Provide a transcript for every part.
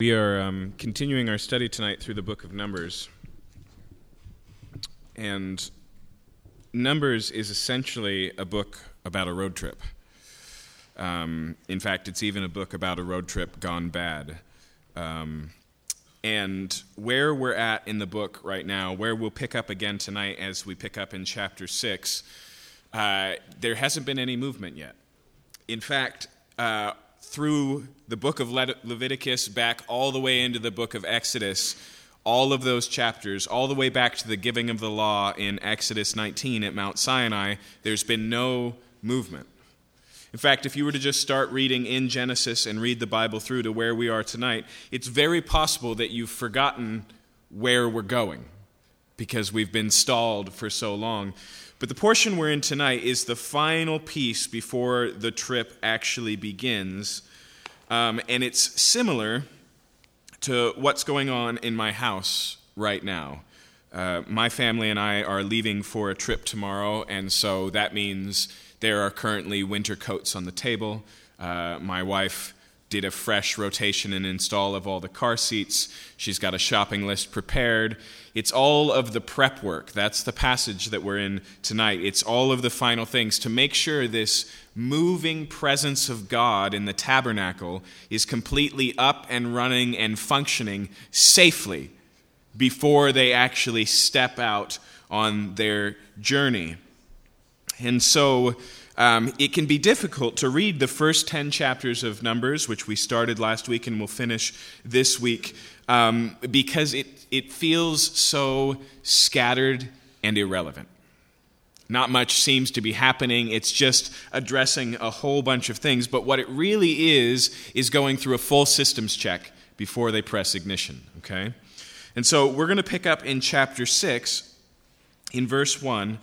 We are um, continuing our study tonight through the book of Numbers. And Numbers is essentially a book about a road trip. Um, in fact, it's even a book about a road trip gone bad. Um, and where we're at in the book right now, where we'll pick up again tonight as we pick up in chapter 6, uh, there hasn't been any movement yet. In fact, uh, through the book of Le- Leviticus back all the way into the book of Exodus, all of those chapters, all the way back to the giving of the law in Exodus 19 at Mount Sinai, there's been no movement. In fact, if you were to just start reading in Genesis and read the Bible through to where we are tonight, it's very possible that you've forgotten where we're going because we've been stalled for so long. But the portion we're in tonight is the final piece before the trip actually begins. Um, and it's similar to what's going on in my house right now. Uh, my family and I are leaving for a trip tomorrow, and so that means there are currently winter coats on the table. Uh, my wife did a fresh rotation and install of all the car seats. She's got a shopping list prepared. It's all of the prep work. That's the passage that we're in tonight. It's all of the final things to make sure this moving presence of God in the tabernacle is completely up and running and functioning safely before they actually step out on their journey. And so, um, it can be difficult to read the first 10 chapters of Numbers, which we started last week and will finish this week, um, because it, it feels so scattered and irrelevant. Not much seems to be happening. It's just addressing a whole bunch of things. But what it really is, is going through a full systems check before they press ignition. Okay? And so we're going to pick up in chapter 6, in verse 1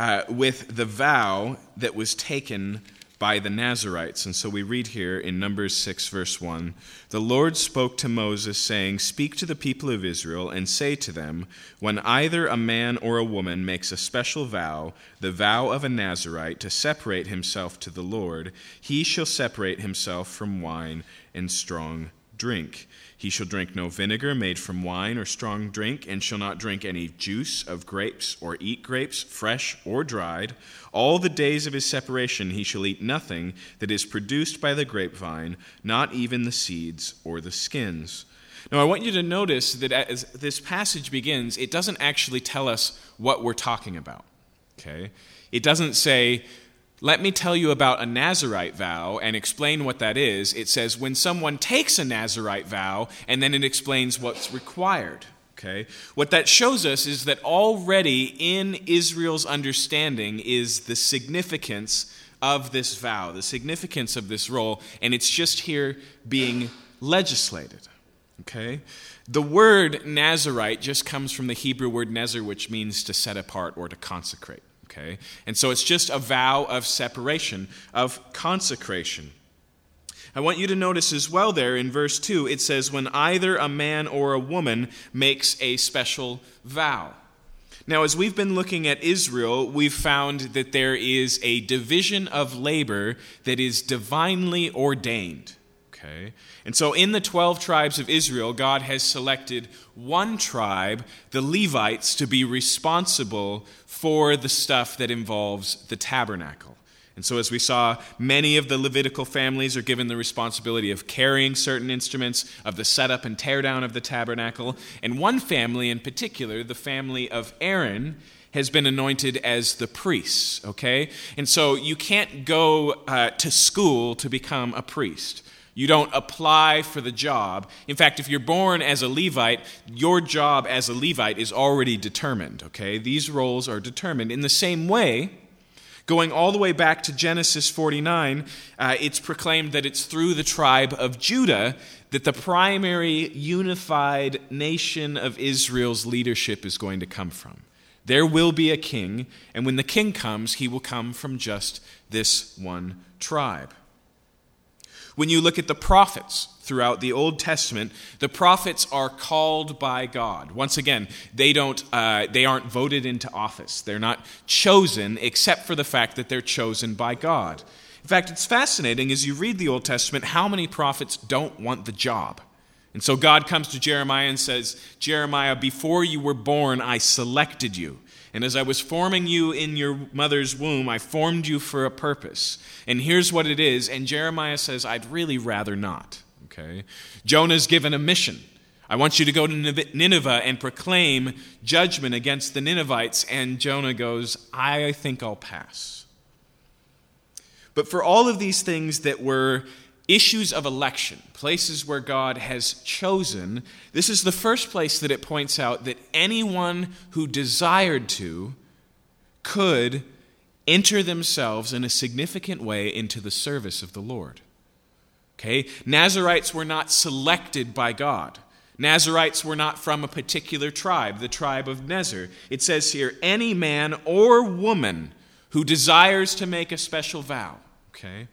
uh, with the vow that was taken by the Nazarites. And so we read here in Numbers 6, verse 1 The Lord spoke to Moses, saying, Speak to the people of Israel, and say to them, When either a man or a woman makes a special vow, the vow of a Nazarite, to separate himself to the Lord, he shall separate himself from wine and strong drink. He shall drink no vinegar made from wine or strong drink, and shall not drink any juice of grapes, or eat grapes, fresh or dried. All the days of his separation he shall eat nothing that is produced by the grapevine, not even the seeds or the skins. Now, I want you to notice that as this passage begins, it doesn't actually tell us what we're talking about. Okay? It doesn't say, let me tell you about a Nazarite vow and explain what that is. It says when someone takes a Nazarite vow, and then it explains what's required. Okay? What that shows us is that already in Israel's understanding is the significance of this vow, the significance of this role, and it's just here being legislated. Okay? The word Nazarite just comes from the Hebrew word nezer, which means to set apart or to consecrate. Okay? And so it's just a vow of separation, of consecration. I want you to notice as well there in verse 2, it says, when either a man or a woman makes a special vow. Now, as we've been looking at Israel, we've found that there is a division of labor that is divinely ordained. Okay? And so in the 12 tribes of Israel, God has selected one tribe, the Levites, to be responsible for the stuff that involves the tabernacle. And so, as we saw, many of the Levitical families are given the responsibility of carrying certain instruments, of the setup and teardown of the tabernacle. And one family in particular, the family of Aaron, has been anointed as the priests, okay? And so you can't go uh, to school to become a priest. You don't apply for the job. In fact, if you're born as a Levite, your job as a Levite is already determined, okay? These roles are determined. In the same way, going all the way back to Genesis 49, uh, it's proclaimed that it's through the tribe of Judah that the primary unified nation of Israel's leadership is going to come from. There will be a king, and when the king comes, he will come from just this one tribe. When you look at the prophets throughout the Old Testament, the prophets are called by God. Once again, they, don't, uh, they aren't voted into office, they're not chosen except for the fact that they're chosen by God. In fact, it's fascinating as you read the Old Testament how many prophets don't want the job. And so God comes to Jeremiah and says, Jeremiah, before you were born, I selected you. And as I was forming you in your mother's womb, I formed you for a purpose. And here's what it is. And Jeremiah says, I'd really rather not. Okay? Jonah's given a mission. I want you to go to Nineveh and proclaim judgment against the Ninevites. And Jonah goes, I think I'll pass. But for all of these things that were issues of election, places where God has chosen, this is the first place that it points out that anyone who desired to could enter themselves in a significant way into the service of the Lord. Okay? Nazarites were not selected by God. Nazarites were not from a particular tribe, the tribe of Nezer. It says here, any man or woman who desires to make a special vow. Okay?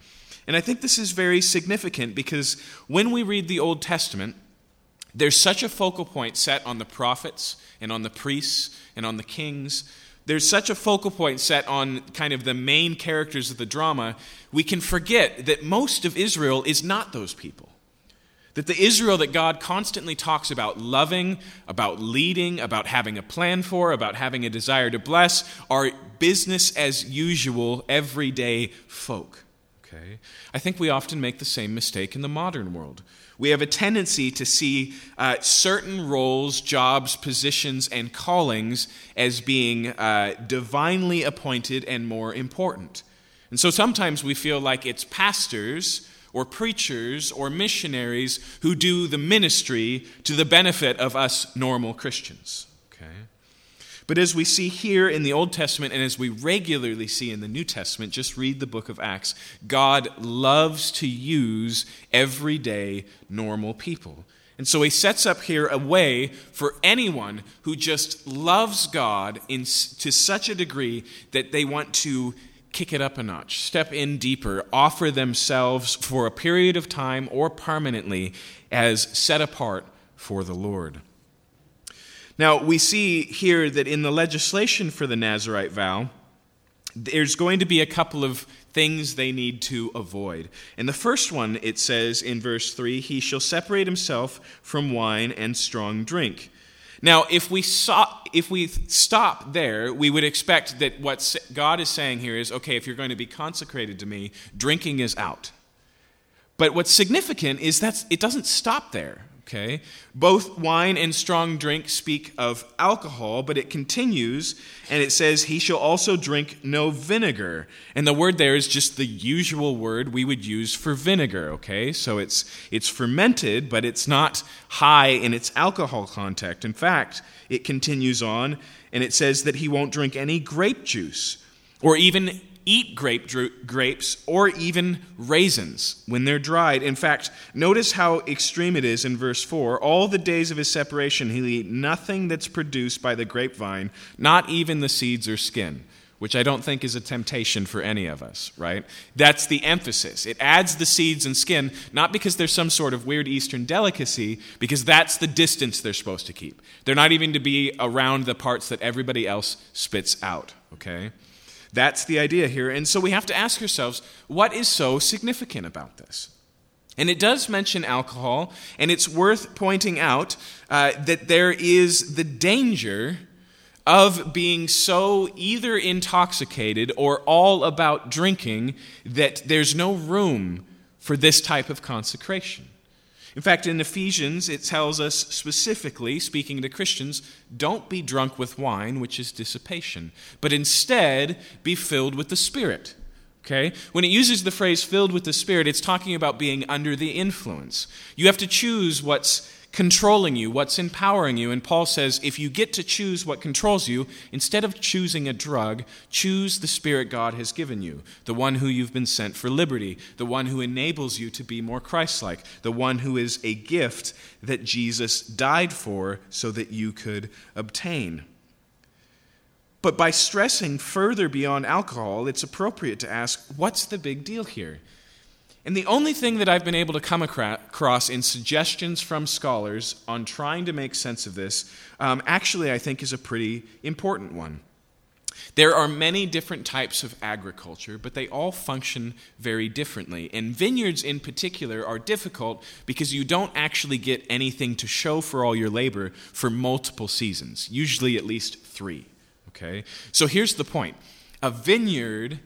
And I think this is very significant because when we read the Old Testament, there's such a focal point set on the prophets and on the priests and on the kings. There's such a focal point set on kind of the main characters of the drama, we can forget that most of Israel is not those people. That the Israel that God constantly talks about loving, about leading, about having a plan for, about having a desire to bless, are business as usual, everyday folk. Okay? I think we often make the same mistake in the modern world. We have a tendency to see uh, certain roles, jobs, positions, and callings as being uh, divinely appointed and more important. And so sometimes we feel like it's pastors or preachers or missionaries who do the ministry to the benefit of us normal Christians. But as we see here in the Old Testament and as we regularly see in the New Testament, just read the book of Acts, God loves to use everyday normal people. And so he sets up here a way for anyone who just loves God in, to such a degree that they want to kick it up a notch, step in deeper, offer themselves for a period of time or permanently as set apart for the Lord. Now, we see here that in the legislation for the Nazarite vow, there's going to be a couple of things they need to avoid. And the first one, it says in verse 3 He shall separate himself from wine and strong drink. Now, if we, saw, if we stop there, we would expect that what God is saying here is okay, if you're going to be consecrated to me, drinking is out. But what's significant is that it doesn't stop there. Okay? Both wine and strong drink speak of alcohol, but it continues and it says, He shall also drink no vinegar. And the word there is just the usual word we would use for vinegar, okay? So it's, it's fermented, but it's not high in its alcohol content. In fact, it continues on and it says that he won't drink any grape juice or even eat grape grapes or even raisins when they're dried. In fact, notice how extreme it is in verse 4. All the days of his separation, he'll eat nothing that's produced by the grapevine, not even the seeds or skin. Which I don't think is a temptation for any of us, right? That's the emphasis. It adds the seeds and skin, not because there's some sort of weird Eastern delicacy, because that's the distance they're supposed to keep. They're not even to be around the parts that everybody else spits out, okay? That's the idea here. And so we have to ask ourselves what is so significant about this? And it does mention alcohol, and it's worth pointing out uh, that there is the danger of being so either intoxicated or all about drinking that there's no room for this type of consecration. In fact, in Ephesians, it tells us specifically, speaking to Christians, don't be drunk with wine, which is dissipation, but instead be filled with the Spirit. Okay? When it uses the phrase filled with the Spirit, it's talking about being under the influence. You have to choose what's controlling you, what's empowering you. And Paul says if you get to choose what controls you, instead of choosing a drug, choose the Spirit God has given you, the one who you've been sent for liberty, the one who enables you to be more Christ like, the one who is a gift that Jesus died for so that you could obtain. But by stressing further beyond alcohol, it's appropriate to ask what's the big deal here? And the only thing that I've been able to come across in suggestions from scholars on trying to make sense of this, um, actually, I think is a pretty important one. There are many different types of agriculture, but they all function very differently. And vineyards in particular are difficult because you don't actually get anything to show for all your labor for multiple seasons, usually at least three. Okay? So here's the point a vineyard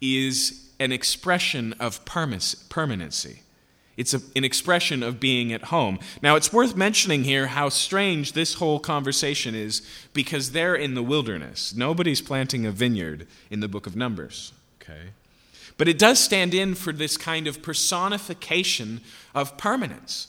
is an expression of permanency. It's a, an expression of being at home. Now, it's worth mentioning here how strange this whole conversation is because they're in the wilderness. Nobody's planting a vineyard in the book of Numbers. Okay? But it does stand in for this kind of personification of permanence.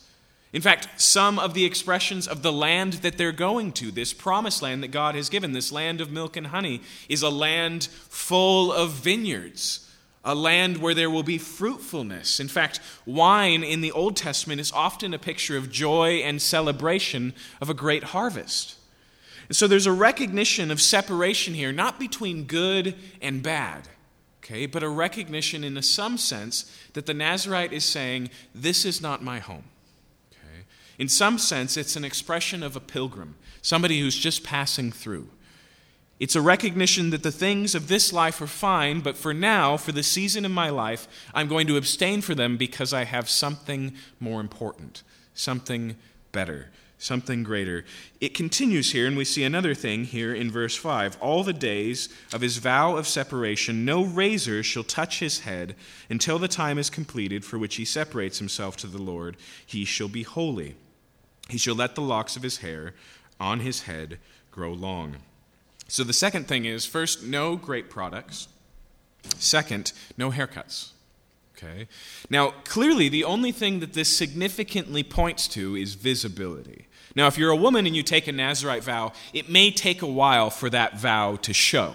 In fact, some of the expressions of the land that they're going to, this promised land that God has given, this land of milk and honey, is a land full of vineyards a land where there will be fruitfulness. In fact, wine in the Old Testament is often a picture of joy and celebration of a great harvest. so there's a recognition of separation here, not between good and bad, okay, but a recognition in some sense that the Nazarite is saying, This is not my home. Okay? In some sense, it's an expression of a pilgrim, somebody who's just passing through. It's a recognition that the things of this life are fine, but for now, for the season in my life, I'm going to abstain for them because I have something more important, something better, something greater. It continues here, and we see another thing here in verse 5. All the days of his vow of separation, no razor shall touch his head until the time is completed for which he separates himself to the Lord. He shall be holy. He shall let the locks of his hair on his head grow long. So the second thing is first, no grape products. Second, no haircuts. Okay? Now, clearly, the only thing that this significantly points to is visibility. Now, if you're a woman and you take a Nazarite vow, it may take a while for that vow to show.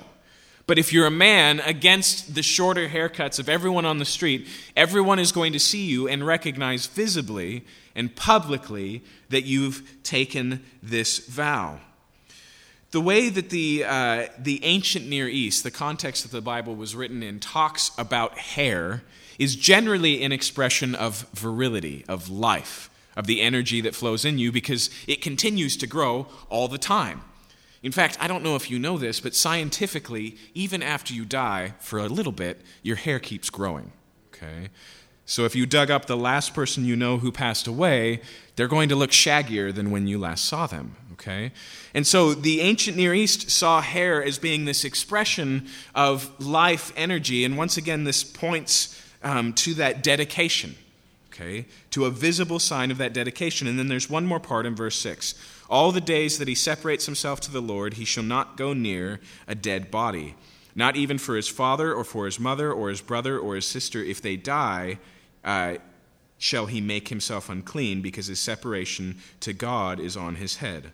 But if you're a man, against the shorter haircuts of everyone on the street, everyone is going to see you and recognize visibly and publicly that you've taken this vow. The way that the, uh, the ancient Near East, the context that the Bible was written in, talks about hair is generally an expression of virility, of life, of the energy that flows in you because it continues to grow all the time. In fact, I don't know if you know this, but scientifically, even after you die for a little bit, your hair keeps growing. Okay? So if you dug up the last person you know who passed away, they're going to look shaggier than when you last saw them okay? And so the ancient Near East saw hair as being this expression of life energy, and once again, this points um, to that dedication, okay? To a visible sign of that dedication. And then there's one more part in verse 6. All the days that he separates himself to the Lord, he shall not go near a dead body, not even for his father or for his mother or his brother or his sister. If they die, uh, shall he make himself unclean, because his separation to God is on his head.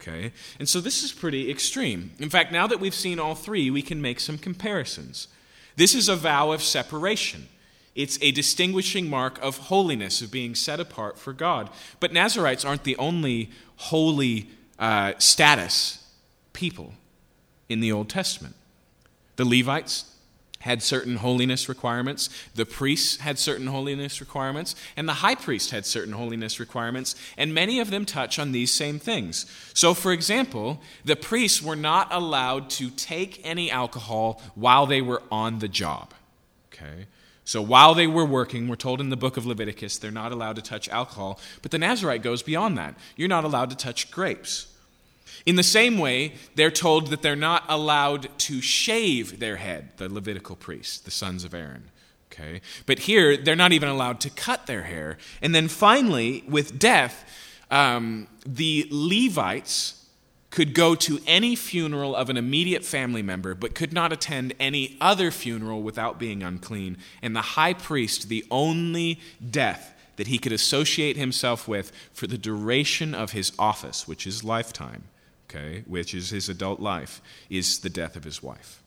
Okay? And so this is pretty extreme. In fact, now that we've seen all three, we can make some comparisons. This is a vow of separation. It's a distinguishing mark of holiness, of being set apart for God. But Nazarites aren't the only holy uh, status people in the Old Testament. The Levites, had certain holiness requirements, the priests had certain holiness requirements, and the high priest had certain holiness requirements, and many of them touch on these same things. So, for example, the priests were not allowed to take any alcohol while they were on the job. Okay? So, while they were working, we're told in the book of Leviticus, they're not allowed to touch alcohol, but the Nazarite goes beyond that. You're not allowed to touch grapes. In the same way, they're told that they're not allowed to shave their head, the Levitical priests, the sons of Aaron. Okay? But here, they're not even allowed to cut their hair. And then finally, with death, um, the Levites could go to any funeral of an immediate family member, but could not attend any other funeral without being unclean. And the high priest, the only death that he could associate himself with for the duration of his office, which is lifetime, okay, which is his adult life, is the death of his wife.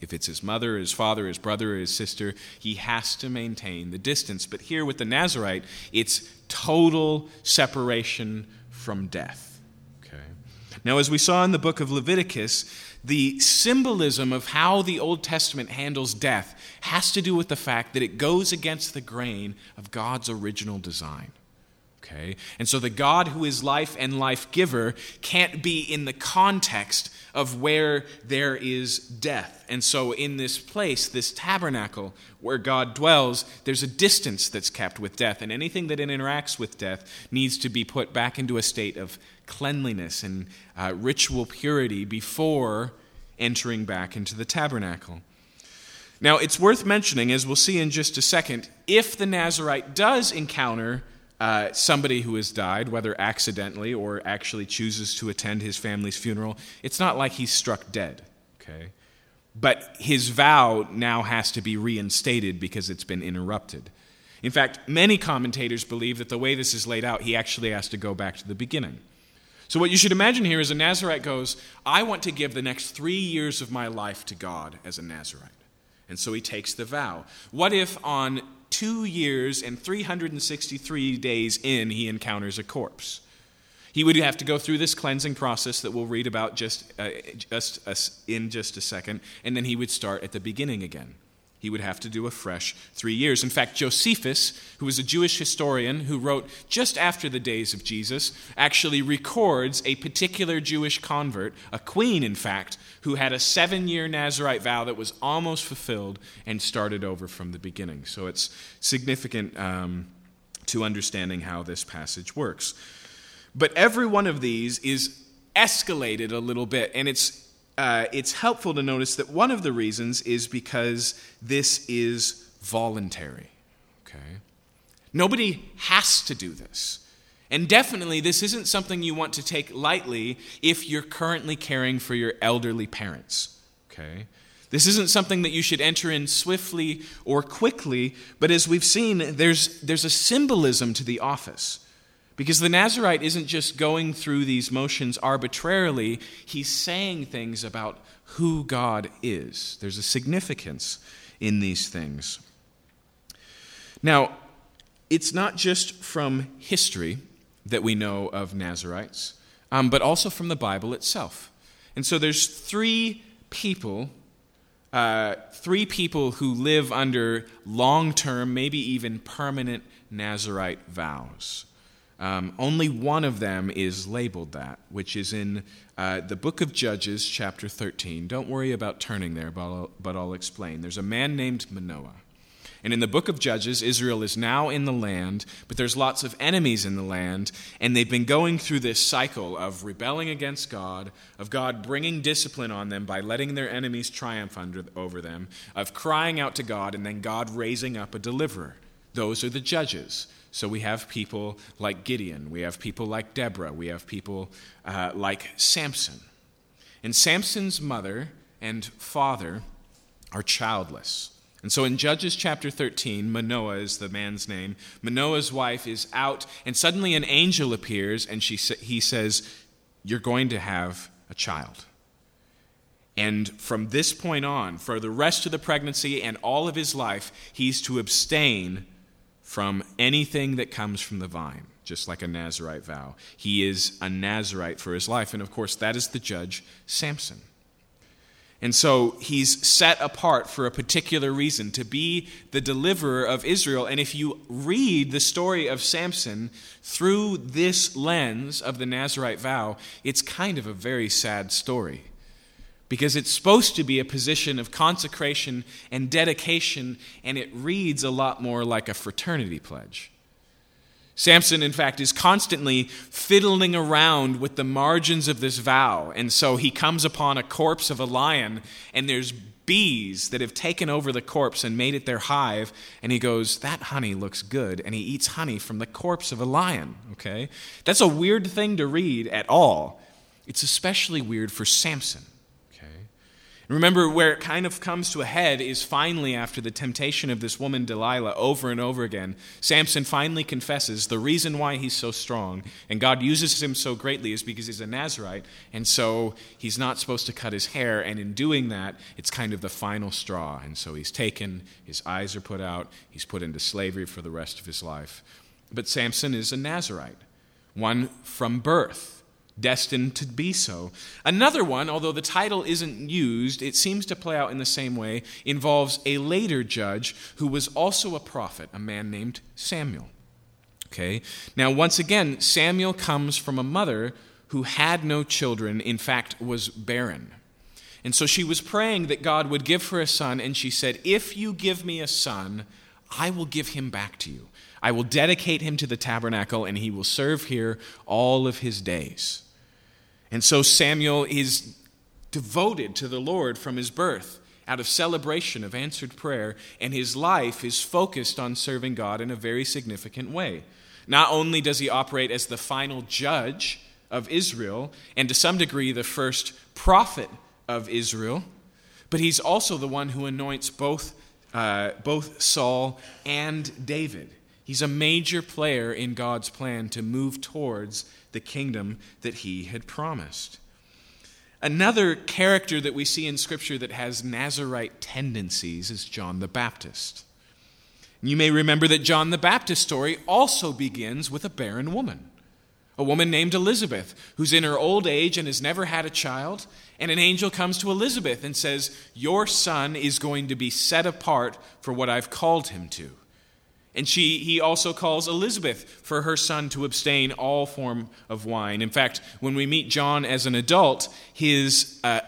If it's his mother, his father, his brother, his sister, he has to maintain the distance. But here with the Nazarite, it's total separation from death. Okay. Now, as we saw in the book of Leviticus, the symbolism of how the Old Testament handles death has to do with the fact that it goes against the grain of God's original design. Okay? And so the God who is life and life giver can't be in the context of where there is death. And so in this place, this tabernacle where God dwells, there's a distance that's kept with death. And anything that interacts with death needs to be put back into a state of cleanliness and uh, ritual purity before entering back into the tabernacle. Now, it's worth mentioning, as we'll see in just a second, if the Nazarite does encounter uh, somebody who has died, whether accidentally or actually chooses to attend his family's funeral, it's not like he's struck dead, okay? But his vow now has to be reinstated because it's been interrupted. In fact, many commentators believe that the way this is laid out, he actually has to go back to the beginning. So, what you should imagine here is a Nazarite goes, I want to give the next three years of my life to God as a Nazarite. And so he takes the vow. What if on two years and 363 days in, he encounters a corpse. He would have to go through this cleansing process that we'll read about just, uh, just in just a second, and then he would start at the beginning again he would have to do a fresh three years. In fact, Josephus, who was a Jewish historian who wrote just after the days of Jesus, actually records a particular Jewish convert, a queen, in fact, who had a seven year Nazarite vow that was almost fulfilled and started over from the beginning. So it's significant um, to understanding how this passage works. But every one of these is escalated a little bit, and it's uh, it's helpful to notice that one of the reasons is because this is voluntary. Okay? Nobody has to do this. And definitely, this isn't something you want to take lightly if you're currently caring for your elderly parents. Okay? This isn't something that you should enter in swiftly or quickly, but as we've seen, there's, there's a symbolism to the office. Because the Nazarite isn't just going through these motions arbitrarily, he's saying things about who God is. There's a significance in these things. Now, it's not just from history that we know of Nazarites, um, but also from the Bible itself. And so there's three people, uh, three people who live under long term, maybe even permanent Nazarite vows. Um, only one of them is labeled that, which is in uh, the book of Judges, chapter 13. Don't worry about turning there, but I'll, but I'll explain. There's a man named Manoah. And in the book of Judges, Israel is now in the land, but there's lots of enemies in the land, and they've been going through this cycle of rebelling against God, of God bringing discipline on them by letting their enemies triumph under, over them, of crying out to God, and then God raising up a deliverer. Those are the judges. So we have people like Gideon, we have people like Deborah, we have people uh, like Samson. And Samson's mother and father are childless. And so in Judges chapter 13, Manoah is the man's name. Manoah's wife is out, and suddenly an angel appears, and she, he says, You're going to have a child. And from this point on, for the rest of the pregnancy and all of his life, he's to abstain from anything that comes from the vine, just like a Nazarite vow. He is a Nazarite for his life. And of course, that is the judge, Samson. And so he's set apart for a particular reason to be the deliverer of Israel. And if you read the story of Samson through this lens of the Nazarite vow, it's kind of a very sad story because it's supposed to be a position of consecration and dedication, and it reads a lot more like a fraternity pledge. Samson, in fact, is constantly fiddling around with the margins of this vow, and so he comes upon a corpse of a lion, and there's bees that have taken over the corpse and made it their hive, and he goes, That honey looks good, and he eats honey from the corpse of a lion, okay? That's a weird thing to read at all. It's especially weird for Samson Remember, where it kind of comes to a head is finally after the temptation of this woman Delilah over and over again. Samson finally confesses the reason why he's so strong and God uses him so greatly is because he's a Nazarite, and so he's not supposed to cut his hair. And in doing that, it's kind of the final straw. And so he's taken, his eyes are put out, he's put into slavery for the rest of his life. But Samson is a Nazarite, one from birth destined to be so. Another one, although the title isn't used, it seems to play out in the same way, involves a later judge who was also a prophet, a man named Samuel. Okay? Now, once again, Samuel comes from a mother who had no children, in fact, was barren. And so she was praying that God would give her a son, and she said, If you give me a son, I will give him back to you. I will dedicate him to the tabernacle, and he will serve here all of his days. And so Samuel is devoted to the Lord from his birth out of celebration of answered prayer, and his life is focused on serving God in a very significant way. Not only does he operate as the final judge of Israel, and to some degree the first prophet of Israel, but he's also the one who anoints both, uh, both Saul and David. He's a major player in God's plan to move towards the kingdom that he had promised. Another character that we see in Scripture that has Nazarite tendencies is John the Baptist. You may remember that John the Baptist story also begins with a barren woman, a woman named Elizabeth, who's in her old age and has never had a child. And an angel comes to Elizabeth and says, Your son is going to be set apart for what I've called him to. And she, he also calls Elizabeth for her son to abstain all form of wine. In fact, when we meet John as an adult, his uh,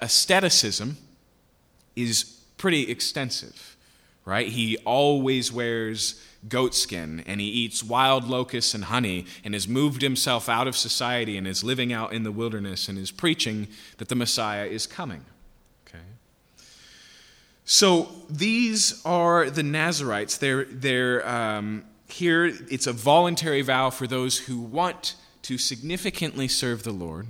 is pretty extensive, right? He always wears goatskin and he eats wild locusts and honey and has moved himself out of society and is living out in the wilderness and is preaching that the Messiah is coming. So these are the Nazarites. They're, they're um, here, it's a voluntary vow for those who want to significantly serve the Lord.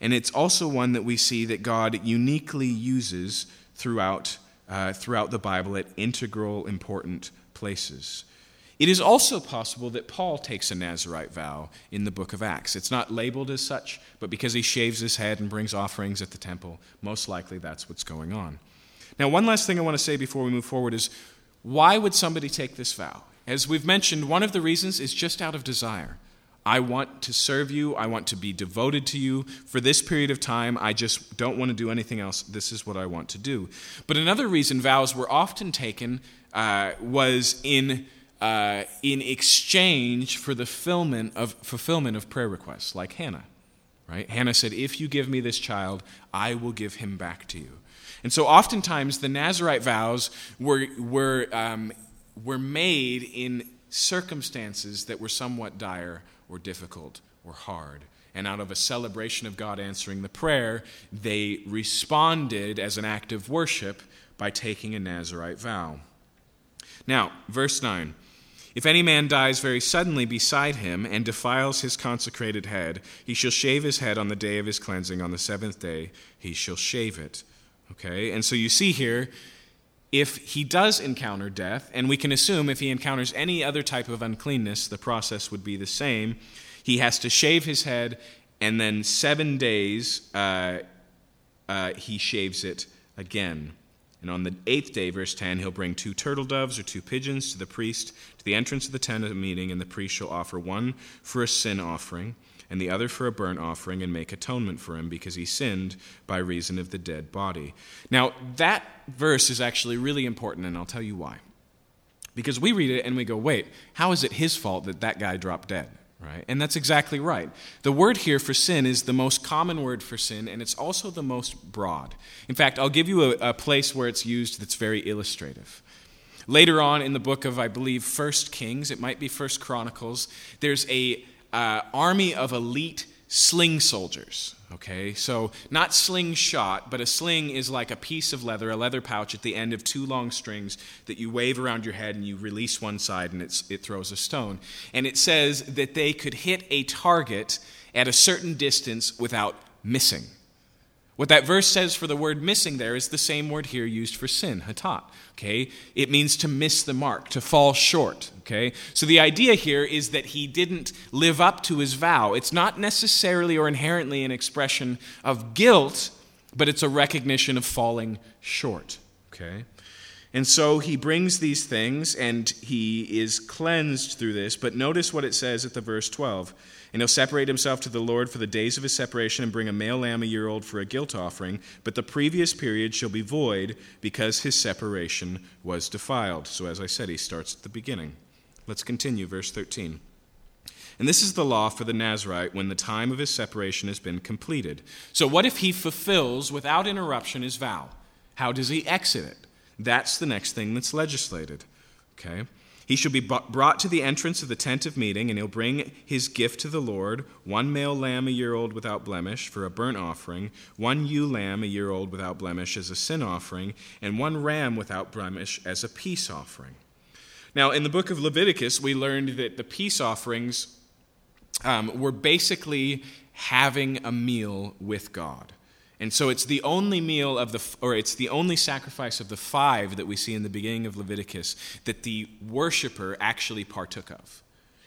And it's also one that we see that God uniquely uses throughout, uh, throughout the Bible at integral, important places. It is also possible that Paul takes a Nazarite vow in the book of Acts. It's not labeled as such, but because he shaves his head and brings offerings at the temple, most likely that's what's going on. Now, one last thing I want to say before we move forward is why would somebody take this vow? As we've mentioned, one of the reasons is just out of desire. I want to serve you. I want to be devoted to you for this period of time. I just don't want to do anything else. This is what I want to do. But another reason vows were often taken uh, was in, uh, in exchange for the fulfillment of, fulfillment of prayer requests, like Hannah. Right? Hannah said, If you give me this child, I will give him back to you. And so oftentimes the Nazarite vows were, were, um, were made in circumstances that were somewhat dire or difficult or hard. And out of a celebration of God answering the prayer, they responded as an act of worship by taking a Nazarite vow. Now, verse 9. If any man dies very suddenly beside him and defiles his consecrated head, he shall shave his head on the day of his cleansing. On the seventh day he shall shave it. Okay? And so you see here, if he does encounter death, and we can assume if he encounters any other type of uncleanness, the process would be the same. He has to shave his head, and then seven days uh, uh, he shaves it again. And on the eighth day, verse 10, he'll bring two turtle doves or two pigeons to the priest to the entrance of the tent of meeting, and the priest shall offer one for a sin offering and the other for a burnt offering, and make atonement for him because he sinned by reason of the dead body. Now, that verse is actually really important, and I'll tell you why. Because we read it and we go, wait, how is it his fault that that guy dropped dead? Right? And that's exactly right. The word here for sin is the most common word for sin, and it's also the most broad. In fact, I'll give you a, a place where it's used that's very illustrative. Later on in the book of, I believe, First Kings, it might be First Chronicles, there's a uh, army of elite sling soldiers. Okay, so not slingshot, but a sling is like a piece of leather, a leather pouch at the end of two long strings that you wave around your head and you release one side and it throws a stone. And it says that they could hit a target at a certain distance without missing. What that verse says for the word missing there is the same word here used for sin, hatat. Okay? It means to miss the mark, to fall short. Okay? So the idea here is that he didn't live up to his vow. It's not necessarily or inherently an expression of guilt, but it's a recognition of falling short. Okay? And so he brings these things and he is cleansed through this. But notice what it says at the verse 12. And he'll separate himself to the Lord for the days of his separation and bring a male lamb a year old for a guilt offering. But the previous period shall be void because his separation was defiled. So, as I said, he starts at the beginning. Let's continue, verse 13. And this is the law for the Nazarite when the time of his separation has been completed. So, what if he fulfills without interruption his vow? How does he exit it? That's the next thing that's legislated. Okay? He shall be brought to the entrance of the tent of meeting, and he'll bring his gift to the Lord one male lamb a year old without blemish for a burnt offering, one ewe lamb a year old without blemish as a sin offering, and one ram without blemish as a peace offering. Now, in the book of Leviticus, we learned that the peace offerings um, were basically having a meal with God. And so it's the only meal of the, or it's the only sacrifice of the five that we see in the beginning of Leviticus that the worshiper actually partook of.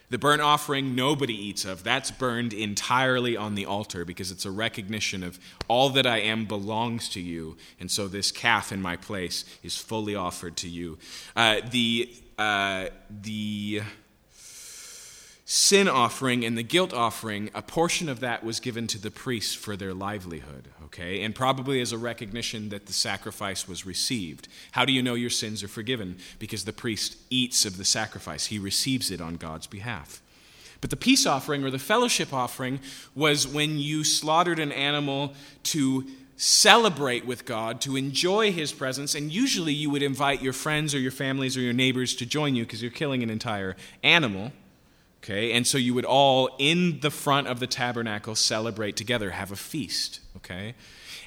The burnt offering nobody eats of. That's burned entirely on the altar because it's a recognition of all that I am belongs to you. And so this calf in my place is fully offered to you. Uh, the, uh, the, sin offering and the guilt offering, a portion of that was given to the priests for their livelihood, okay? And probably as a recognition that the sacrifice was received. How do you know your sins are forgiven? Because the priest eats of the sacrifice, he receives it on God's behalf. But the peace offering or the fellowship offering was when you slaughtered an animal to celebrate with God, to enjoy His presence, and usually you would invite your friends or your families or your neighbors to join you because you're killing an entire animal. Okay, and so you would all in the front of the tabernacle celebrate together, have a feast. Okay,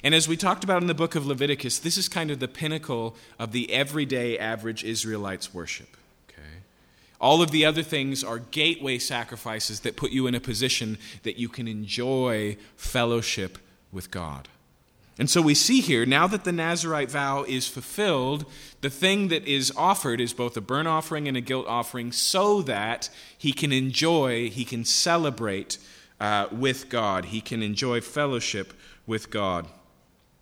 and as we talked about in the book of Leviticus, this is kind of the pinnacle of the everyday average Israelites worship. Okay, all of the other things are gateway sacrifices that put you in a position that you can enjoy fellowship with God. And so we see here, now that the Nazarite vow is fulfilled, the thing that is offered is both a burnt offering and a guilt offering so that he can enjoy, he can celebrate uh, with God, he can enjoy fellowship with God.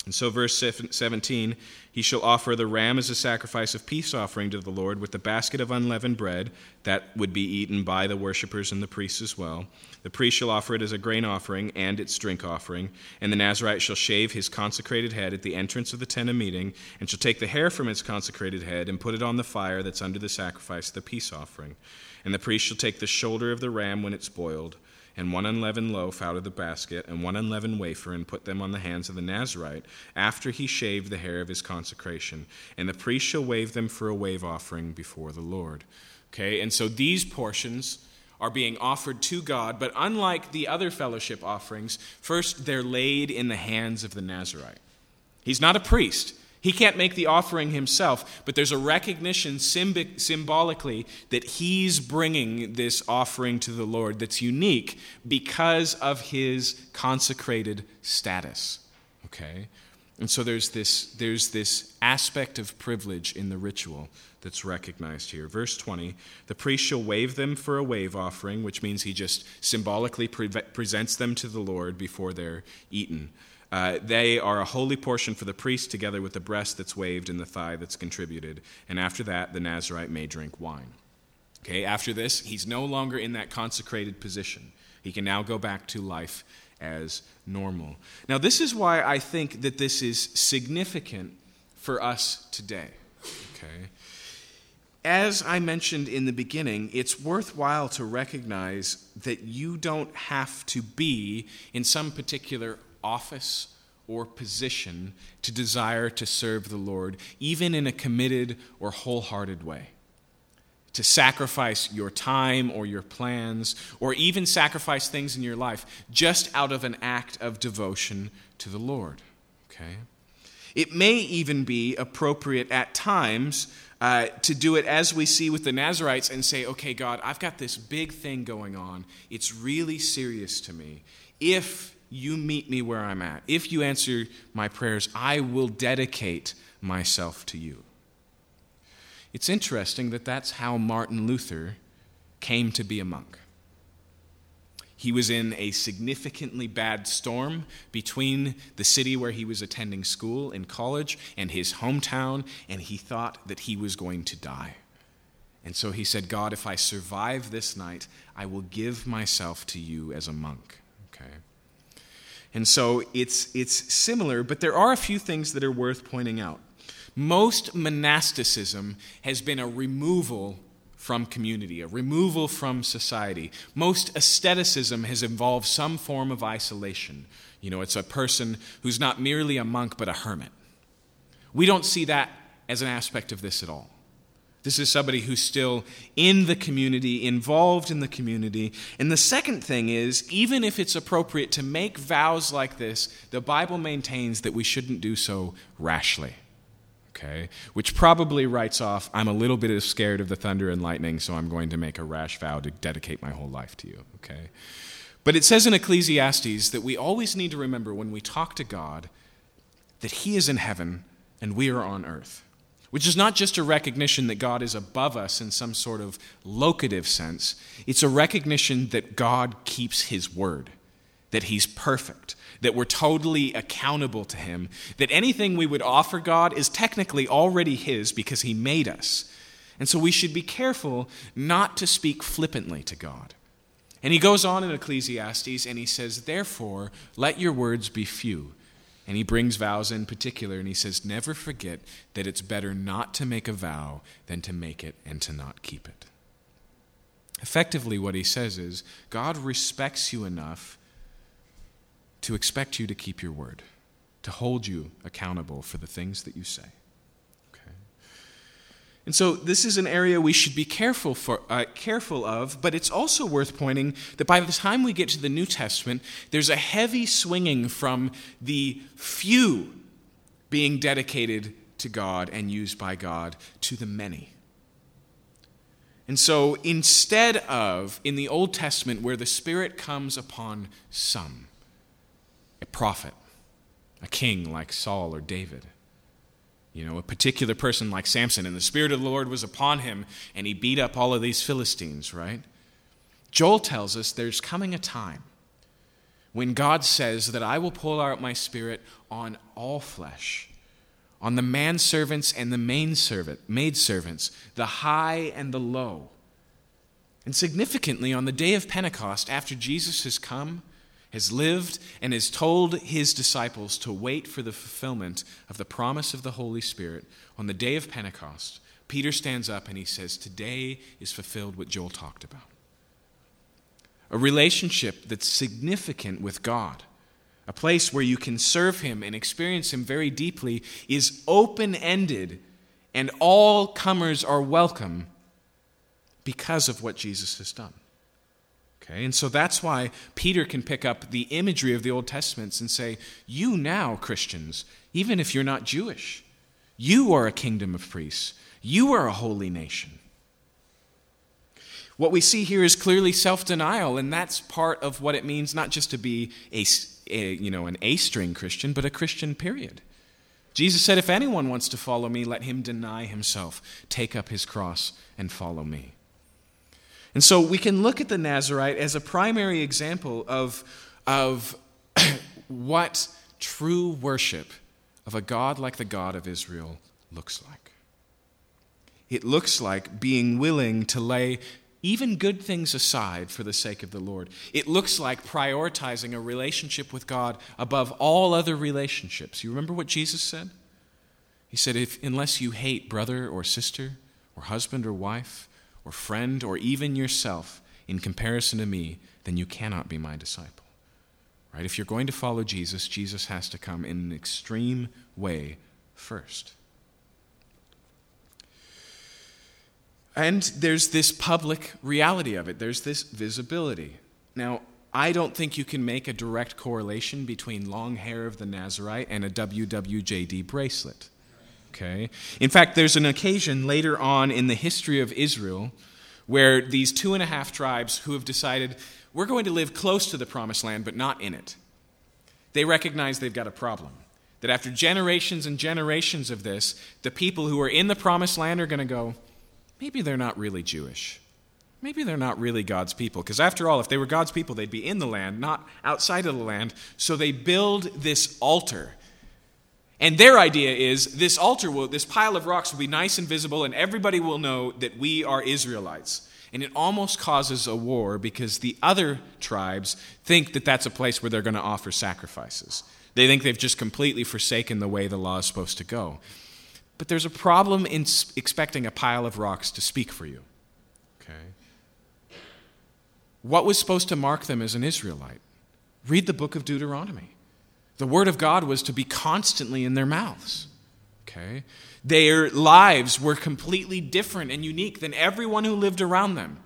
And so, verse 17 he shall offer the ram as a sacrifice of peace offering to the Lord with the basket of unleavened bread that would be eaten by the worshippers and the priests as well. The priest shall offer it as a grain offering and its drink offering. And the Nazarite shall shave his consecrated head at the entrance of the tent of meeting, and shall take the hair from its consecrated head and put it on the fire that's under the sacrifice, of the peace offering. And the priest shall take the shoulder of the ram when it's boiled and one unleavened loaf out of the basket, and one unleavened wafer, and put them on the hands of the Nazarite, after he shaved the hair of his consecration. And the priest shall wave them for a wave offering before the Lord. Okay, and so these portions are being offered to God, but unlike the other fellowship offerings, first they're laid in the hands of the Nazarite. He's not a priest. He can't make the offering himself, but there's a recognition symbolically that he's bringing this offering to the Lord that's unique because of his consecrated status. Okay? And so there's this, there's this aspect of privilege in the ritual that's recognized here. Verse 20 The priest shall wave them for a wave offering, which means he just symbolically pre- presents them to the Lord before they're eaten. Uh, they are a holy portion for the priest, together with the breast that's waved and the thigh that's contributed. And after that, the Nazarite may drink wine. Okay, after this, he's no longer in that consecrated position. He can now go back to life as normal. Now, this is why I think that this is significant for us today. Okay? As I mentioned in the beginning, it's worthwhile to recognize that you don't have to be in some particular office or position to desire to serve the Lord, even in a committed or wholehearted way. To sacrifice your time or your plans, or even sacrifice things in your life just out of an act of devotion to the Lord. Okay? It may even be appropriate at times uh, to do it as we see with the Nazarites and say, okay, God, I've got this big thing going on. It's really serious to me. If you meet me where I'm at. If you answer my prayers, I will dedicate myself to you. It's interesting that that's how Martin Luther came to be a monk. He was in a significantly bad storm between the city where he was attending school and college and his hometown, and he thought that he was going to die. And so he said, God, if I survive this night, I will give myself to you as a monk. And so it's, it's similar, but there are a few things that are worth pointing out. Most monasticism has been a removal from community, a removal from society. Most asceticism has involved some form of isolation. You know, it's a person who's not merely a monk, but a hermit. We don't see that as an aspect of this at all. This is somebody who's still in the community, involved in the community. And the second thing is, even if it's appropriate to make vows like this, the Bible maintains that we shouldn't do so rashly. Okay? Which probably writes off, I'm a little bit scared of the thunder and lightning, so I'm going to make a rash vow to dedicate my whole life to you. Okay? But it says in Ecclesiastes that we always need to remember when we talk to God that He is in heaven and we are on earth which is not just a recognition that God is above us in some sort of locative sense, it's a recognition that God keeps His word, that He's perfect, that we're totally accountable to Him, that anything we would offer God is technically already His because He made us. And so we should be careful not to speak flippantly to God. And he goes on in Ecclesiastes and he says, Therefore, let your words be few and he brings vows in particular, and he says, Never forget that it's better not to make a vow than to make it and to not keep it. Effectively, what he says is God respects you enough to expect you to keep your word, to hold you accountable for the things that you say. And so this is an area we should be careful, for, uh, careful of, but it's also worth pointing that by the time we get to the New Testament, there's a heavy swinging from the few being dedicated to God and used by God to the many. And so instead of, in the Old Testament, where the Spirit comes upon some, a prophet, a king like Saul or David, you know, a particular person like Samson, and the Spirit of the Lord was upon him, and he beat up all of these Philistines, right? Joel tells us there's coming a time when God says that I will pour out my Spirit on all flesh, on the manservants and the maid servant, maidservants, the high and the low. And significantly, on the day of Pentecost, after Jesus has come, has lived and has told his disciples to wait for the fulfillment of the promise of the Holy Spirit on the day of Pentecost, Peter stands up and he says, Today is fulfilled what Joel talked about. A relationship that's significant with God, a place where you can serve Him and experience Him very deeply, is open ended, and all comers are welcome because of what Jesus has done. Okay? And so that's why Peter can pick up the imagery of the Old Testament and say, You now, Christians, even if you're not Jewish, you are a kingdom of priests, you are a holy nation. What we see here is clearly self denial, and that's part of what it means not just to be a, a, you know, an A string Christian, but a Christian, period. Jesus said, If anyone wants to follow me, let him deny himself, take up his cross, and follow me. And so we can look at the Nazarite as a primary example of, of what true worship of a God like the God of Israel looks like. It looks like being willing to lay even good things aside for the sake of the Lord. It looks like prioritizing a relationship with God above all other relationships. You remember what Jesus said? He said, if, Unless you hate brother or sister or husband or wife, or friend or even yourself in comparison to me, then you cannot be my disciple. Right? If you're going to follow Jesus, Jesus has to come in an extreme way first. And there's this public reality of it, there's this visibility. Now, I don't think you can make a direct correlation between long hair of the Nazarite and a WWJD bracelet. Okay? In fact, there's an occasion later on in the history of Israel where these two and a half tribes who have decided we're going to live close to the promised land but not in it, they recognize they've got a problem. That after generations and generations of this, the people who are in the promised land are going to go, maybe they're not really Jewish. Maybe they're not really God's people. Because after all, if they were God's people, they'd be in the land, not outside of the land. So they build this altar and their idea is this altar will, this pile of rocks will be nice and visible, and everybody will know that we are Israelites. And it almost causes a war because the other tribes think that that's a place where they're going to offer sacrifices. They think they've just completely forsaken the way the law is supposed to go. But there's a problem in expecting a pile of rocks to speak for you. Okay? What was supposed to mark them as an Israelite? Read the book of Deuteronomy. The word of God was to be constantly in their mouths. Okay? Their lives were completely different and unique than everyone who lived around them.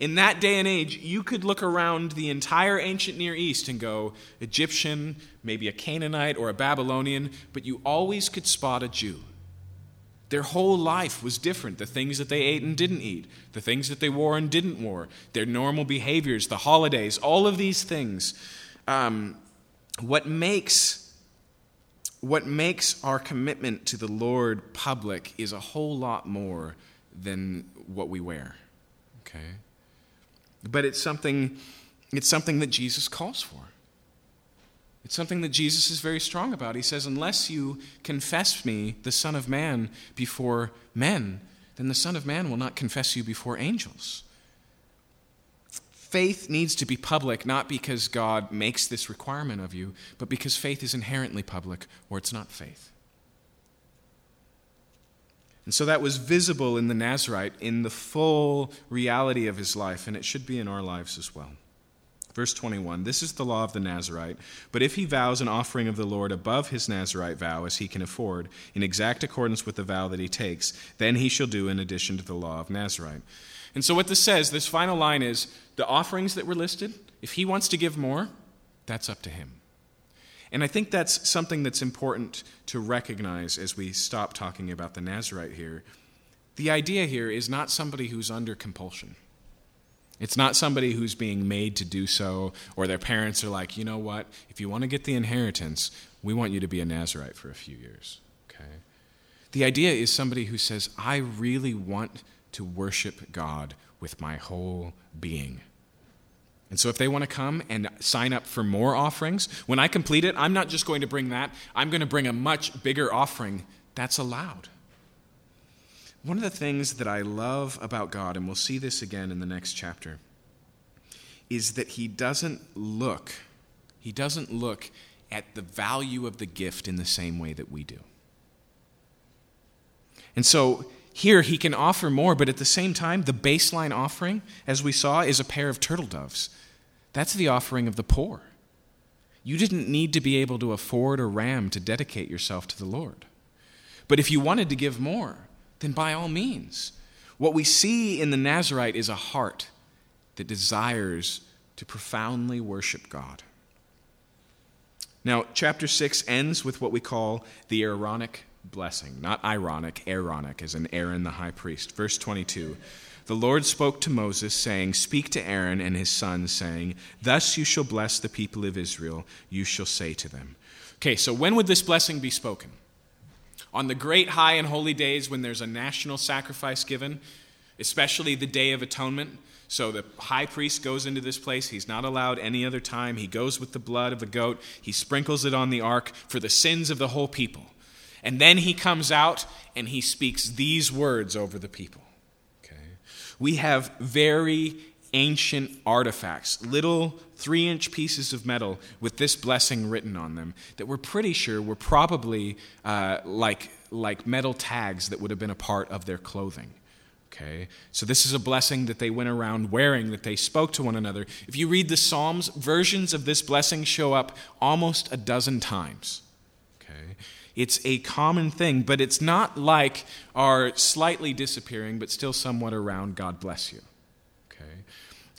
In that day and age, you could look around the entire ancient Near East and go Egyptian, maybe a Canaanite or a Babylonian, but you always could spot a Jew. Their whole life was different. The things that they ate and didn't eat, the things that they wore and didn't wear, their normal behaviors, the holidays, all of these things. Um, what makes what makes our commitment to the Lord public is a whole lot more than what we wear. Okay? But it's something it's something that Jesus calls for. It's something that Jesus is very strong about. He says, Unless you confess me, the Son of Man, before men, then the Son of Man will not confess you before angels. Faith needs to be public, not because God makes this requirement of you, but because faith is inherently public, or it's not faith. And so that was visible in the Nazarite in the full reality of his life, and it should be in our lives as well. Verse 21 This is the law of the Nazarite. But if he vows an offering of the Lord above his Nazarite vow, as he can afford, in exact accordance with the vow that he takes, then he shall do in addition to the law of Nazarite. And so, what this says, this final line is the offerings that were listed, if he wants to give more, that's up to him. And I think that's something that's important to recognize as we stop talking about the Nazarite here. The idea here is not somebody who's under compulsion. It's not somebody who's being made to do so, or their parents are like, you know what, if you want to get the inheritance, we want you to be a Nazarite for a few years. Okay? The idea is somebody who says, I really want to worship God with my whole being. And so, if they want to come and sign up for more offerings, when I complete it, I'm not just going to bring that, I'm going to bring a much bigger offering. That's allowed. One of the things that I love about God, and we'll see this again in the next chapter, is that He doesn't look, He doesn't look at the value of the gift in the same way that we do. And so, here he can offer more, but at the same time, the baseline offering, as we saw, is a pair of turtle doves. That's the offering of the poor. You didn't need to be able to afford a ram to dedicate yourself to the Lord. But if you wanted to give more, then by all means. What we see in the Nazarite is a heart that desires to profoundly worship God. Now, chapter 6 ends with what we call the Aaronic blessing. Not ironic, Aaronic, as in Aaron the high priest. Verse 22 the Lord spoke to Moses, saying, Speak to Aaron and his sons, saying, Thus you shall bless the people of Israel. You shall say to them. Okay, so when would this blessing be spoken? On the great high and holy days when there's a national sacrifice given, especially the Day of Atonement. So the high priest goes into this place. He's not allowed any other time. He goes with the blood of the goat, he sprinkles it on the ark for the sins of the whole people. And then he comes out and he speaks these words over the people Okay? we have very ancient artifacts, little three inch pieces of metal with this blessing written on them that we're pretty sure were probably uh, like, like metal tags that would have been a part of their clothing. Okay? So, this is a blessing that they went around wearing, that they spoke to one another. If you read the Psalms, versions of this blessing show up almost a dozen times. Okay? It's a common thing, but it's not like our slightly disappearing, but still somewhat around, God bless you. Okay?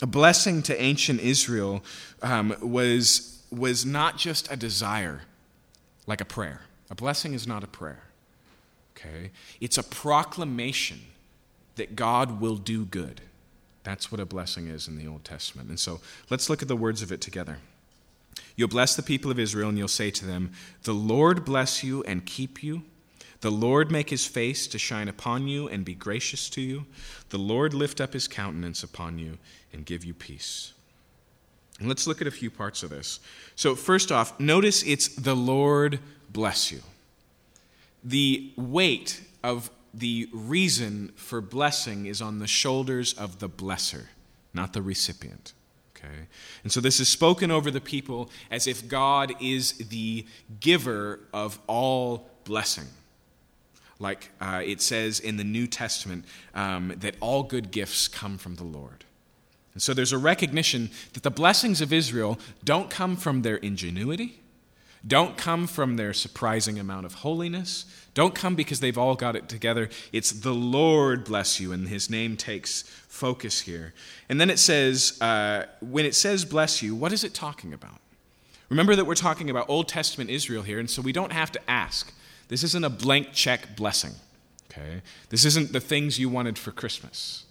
A blessing to ancient Israel um, was, was not just a desire, like a prayer. A blessing is not a prayer. Okay? It's a proclamation that God will do good. That's what a blessing is in the Old Testament. And so let's look at the words of it together. You'll bless the people of Israel, and you'll say to them, The Lord bless you and keep you. The Lord make his face to shine upon you and be gracious to you. The Lord lift up his countenance upon you and give you peace. And let's look at a few parts of this. So, first off, notice it's the Lord bless you. The weight of the reason for blessing is on the shoulders of the blesser, not the recipient. Okay? And so this is spoken over the people as if God is the giver of all blessing. like uh, it says in the New Testament um, that all good gifts come from the Lord. And so there's a recognition that the blessings of Israel don't come from their ingenuity, don't come from their surprising amount of holiness, don't come because they've all got it together. It's the Lord bless you, and his name takes focus here. And then it says, uh, when it says bless you, what is it talking about? Remember that we're talking about Old Testament Israel here, and so we don't have to ask. This isn't a blank check blessing. Okay? This isn't the things you wanted for Christmas.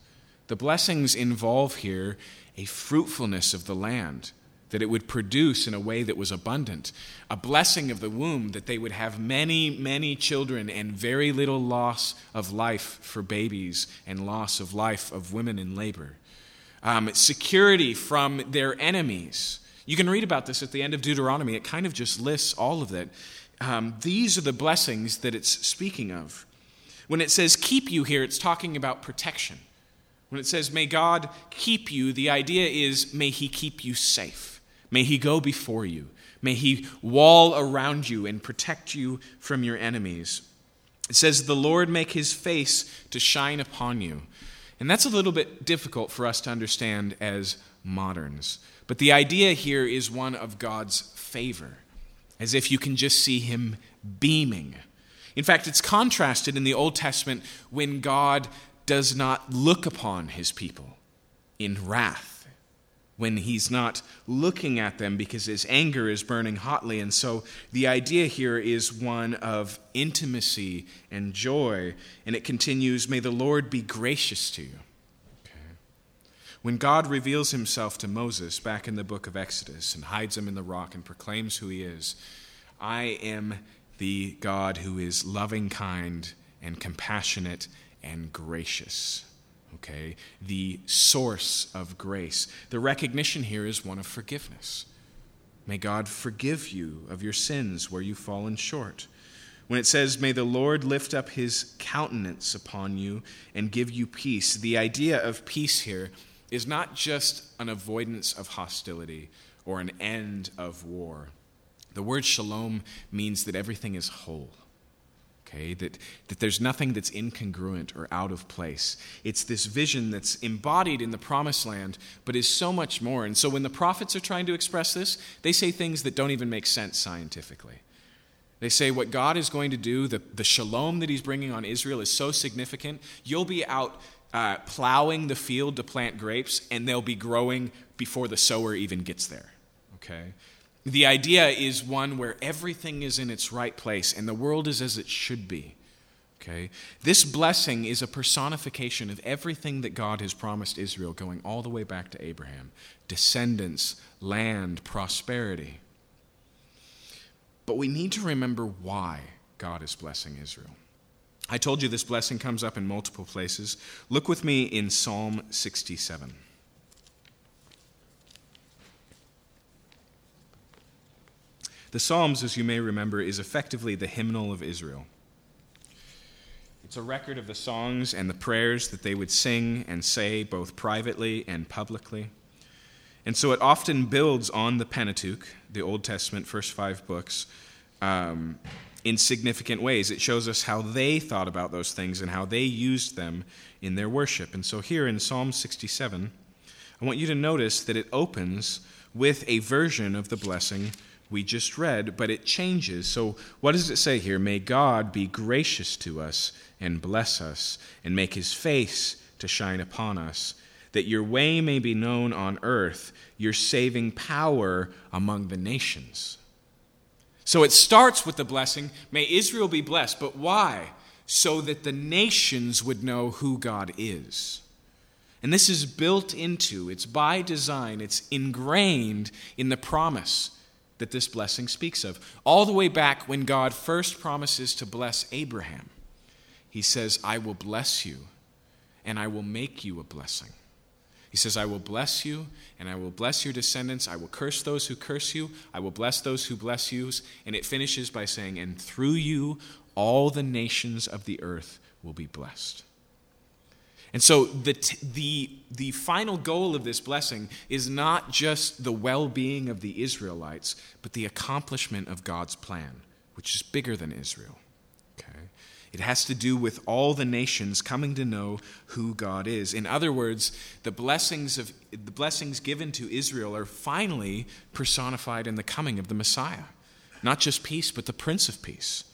The blessings involve here a fruitfulness of the land, that it would produce in a way that was abundant, a blessing of the womb, that they would have many, many children and very little loss of life for babies and loss of life of women in labor, um, security from their enemies. You can read about this at the end of Deuteronomy. It kind of just lists all of that. Um, these are the blessings that it's speaking of. When it says keep you here, it's talking about protection. When it says, may God keep you, the idea is, may He keep you safe. May He go before you. May He wall around you and protect you from your enemies. It says, the Lord make His face to shine upon you. And that's a little bit difficult for us to understand as moderns. But the idea here is one of God's favor, as if you can just see Him beaming. In fact, it's contrasted in the Old Testament when God does not look upon his people in wrath, when he's not looking at them because his anger is burning hotly. And so the idea here is one of intimacy and joy. And it continues May the Lord be gracious to you. When God reveals himself to Moses back in the book of Exodus and hides him in the rock and proclaims who he is, I am the God who is loving, kind, and compassionate and gracious. Okay? The source of grace. The recognition here is one of forgiveness. May God forgive you of your sins where you've fallen short. When it says, May the Lord lift up his countenance upon you and give you peace, the idea of peace here is not just an avoidance of hostility or an end of war. The word shalom means that everything is whole okay? That, that there's nothing that's incongruent or out of place. It's this vision that's embodied in the promised land, but is so much more. And so when the prophets are trying to express this, they say things that don't even make sense scientifically. They say what God is going to do, the, the shalom that he's bringing on Israel is so significant. You'll be out uh, plowing the field to plant grapes, and they'll be growing before the sower even gets there. Okay? The idea is one where everything is in its right place and the world is as it should be. Okay? This blessing is a personification of everything that God has promised Israel going all the way back to Abraham descendants, land, prosperity. But we need to remember why God is blessing Israel. I told you this blessing comes up in multiple places. Look with me in Psalm 67. The Psalms, as you may remember, is effectively the hymnal of Israel. It's a record of the songs and the prayers that they would sing and say both privately and publicly. And so it often builds on the Pentateuch, the Old Testament, first five books, um, in significant ways. It shows us how they thought about those things and how they used them in their worship. And so here in Psalm 67, I want you to notice that it opens with a version of the blessing we just read, but it changes. So, what does it say here? May God be gracious to us and bless us, and make his face to shine upon us, that your way may be known on earth, your saving power among the nations. So it starts with the blessing, may Israel be blessed, but why? So that the nations would know who God is. And this is built into, it's by design, it's ingrained in the promise that this blessing speaks of. All the way back when God first promises to bless Abraham, he says, I will bless you and I will make you a blessing. He says, I will bless you and I will bless your descendants. I will curse those who curse you. I will bless those who bless you. And it finishes by saying, And through you, all the nations of the earth will be blessed. And so the, the, the final goal of this blessing is not just the well being of the Israelites, but the accomplishment of God's plan, which is bigger than Israel. Okay? It has to do with all the nations coming to know who God is. In other words, the blessings of the blessings given to Israel are finally personified in the coming of the Messiah. Not just peace, but the Prince of Peace.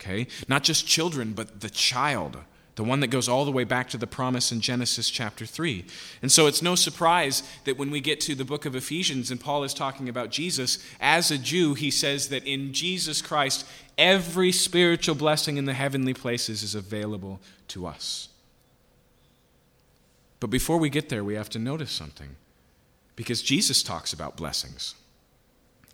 Okay? Not just children, but the child the one that goes all the way back to the promise in Genesis chapter 3. And so it's no surprise that when we get to the book of Ephesians and Paul is talking about Jesus, as a Jew, he says that in Jesus Christ, every spiritual blessing in the heavenly places is available to us. But before we get there, we have to notice something because Jesus talks about blessings.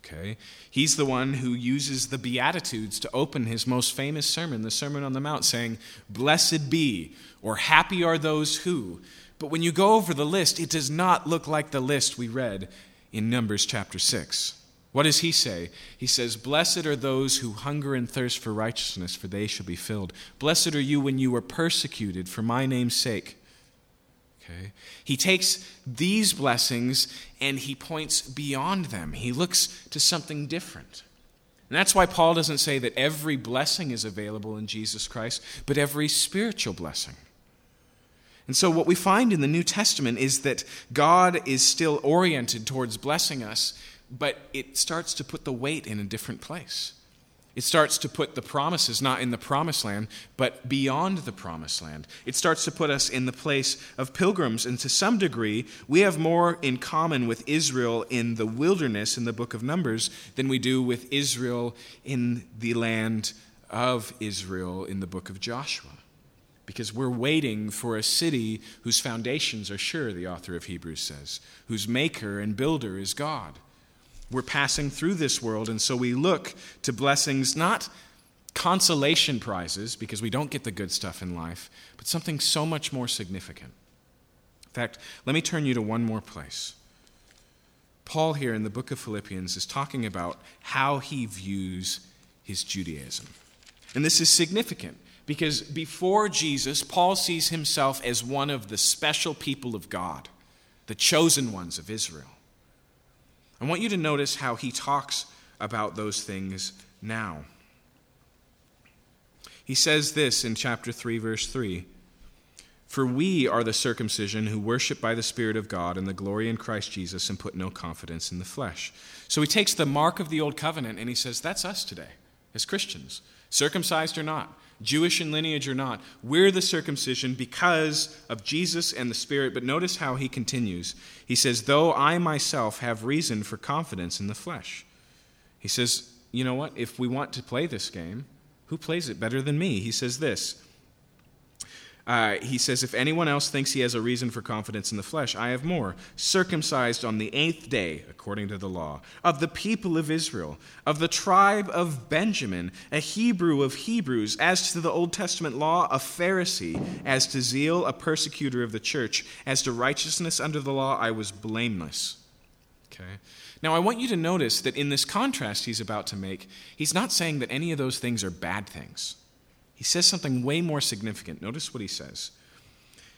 Okay? He's the one who uses the Beatitudes to open his most famous sermon, the Sermon on the Mount, saying, Blessed be, or happy are those who. But when you go over the list, it does not look like the list we read in Numbers chapter 6. What does he say? He says, Blessed are those who hunger and thirst for righteousness, for they shall be filled. Blessed are you when you are persecuted for my name's sake. Okay? He takes these blessings and he points beyond them. He looks to something different. And that's why Paul doesn't say that every blessing is available in Jesus Christ, but every spiritual blessing. And so, what we find in the New Testament is that God is still oriented towards blessing us, but it starts to put the weight in a different place. It starts to put the promises not in the promised land, but beyond the promised land. It starts to put us in the place of pilgrims. And to some degree, we have more in common with Israel in the wilderness in the book of Numbers than we do with Israel in the land of Israel in the book of Joshua. Because we're waiting for a city whose foundations are sure, the author of Hebrews says, whose maker and builder is God. We're passing through this world, and so we look to blessings, not consolation prizes, because we don't get the good stuff in life, but something so much more significant. In fact, let me turn you to one more place. Paul, here in the book of Philippians, is talking about how he views his Judaism. And this is significant because before Jesus, Paul sees himself as one of the special people of God, the chosen ones of Israel. I want you to notice how he talks about those things now. He says this in chapter 3, verse 3 For we are the circumcision who worship by the Spirit of God and the glory in Christ Jesus and put no confidence in the flesh. So he takes the mark of the old covenant and he says, That's us today as Christians, circumcised or not. Jewish in lineage or not, we're the circumcision because of Jesus and the Spirit. But notice how he continues. He says, Though I myself have reason for confidence in the flesh. He says, You know what? If we want to play this game, who plays it better than me? He says this uh, he says, If anyone else thinks he has a reason for confidence in the flesh, I have more. Circumcised on the eighth day, according to the law, of the people of Israel, of the tribe of Benjamin, a Hebrew of Hebrews, as to the Old Testament law, a Pharisee, as to zeal, a persecutor of the church, as to righteousness under the law, I was blameless. Okay? Now, I want you to notice that in this contrast he's about to make, he's not saying that any of those things are bad things. He says something way more significant. Notice what he says.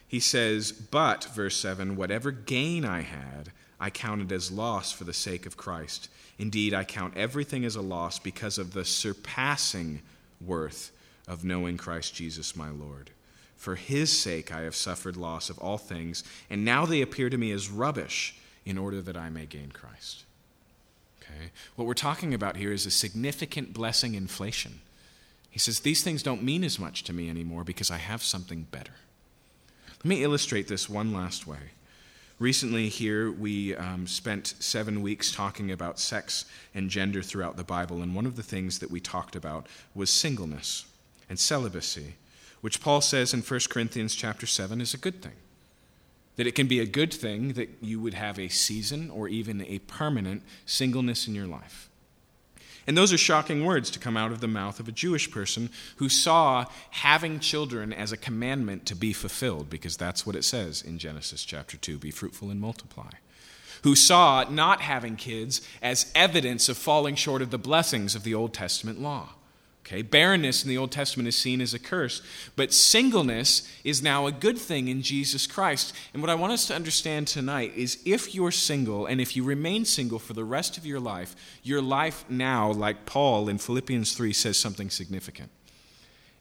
He says, But, verse 7, whatever gain I had, I counted as loss for the sake of Christ. Indeed, I count everything as a loss because of the surpassing worth of knowing Christ Jesus my Lord. For his sake I have suffered loss of all things, and now they appear to me as rubbish in order that I may gain Christ. Okay? What we're talking about here is a significant blessing inflation. He says, These things don't mean as much to me anymore because I have something better. Let me illustrate this one last way. Recently, here, we um, spent seven weeks talking about sex and gender throughout the Bible, and one of the things that we talked about was singleness and celibacy, which Paul says in 1 Corinthians chapter 7 is a good thing. That it can be a good thing that you would have a season or even a permanent singleness in your life. And those are shocking words to come out of the mouth of a Jewish person who saw having children as a commandment to be fulfilled, because that's what it says in Genesis chapter 2 be fruitful and multiply. Who saw not having kids as evidence of falling short of the blessings of the Old Testament law. Okay, barrenness in the Old Testament is seen as a curse, but singleness is now a good thing in Jesus Christ. And what I want us to understand tonight is if you're single and if you remain single for the rest of your life, your life now, like Paul in Philippians 3 says something significant.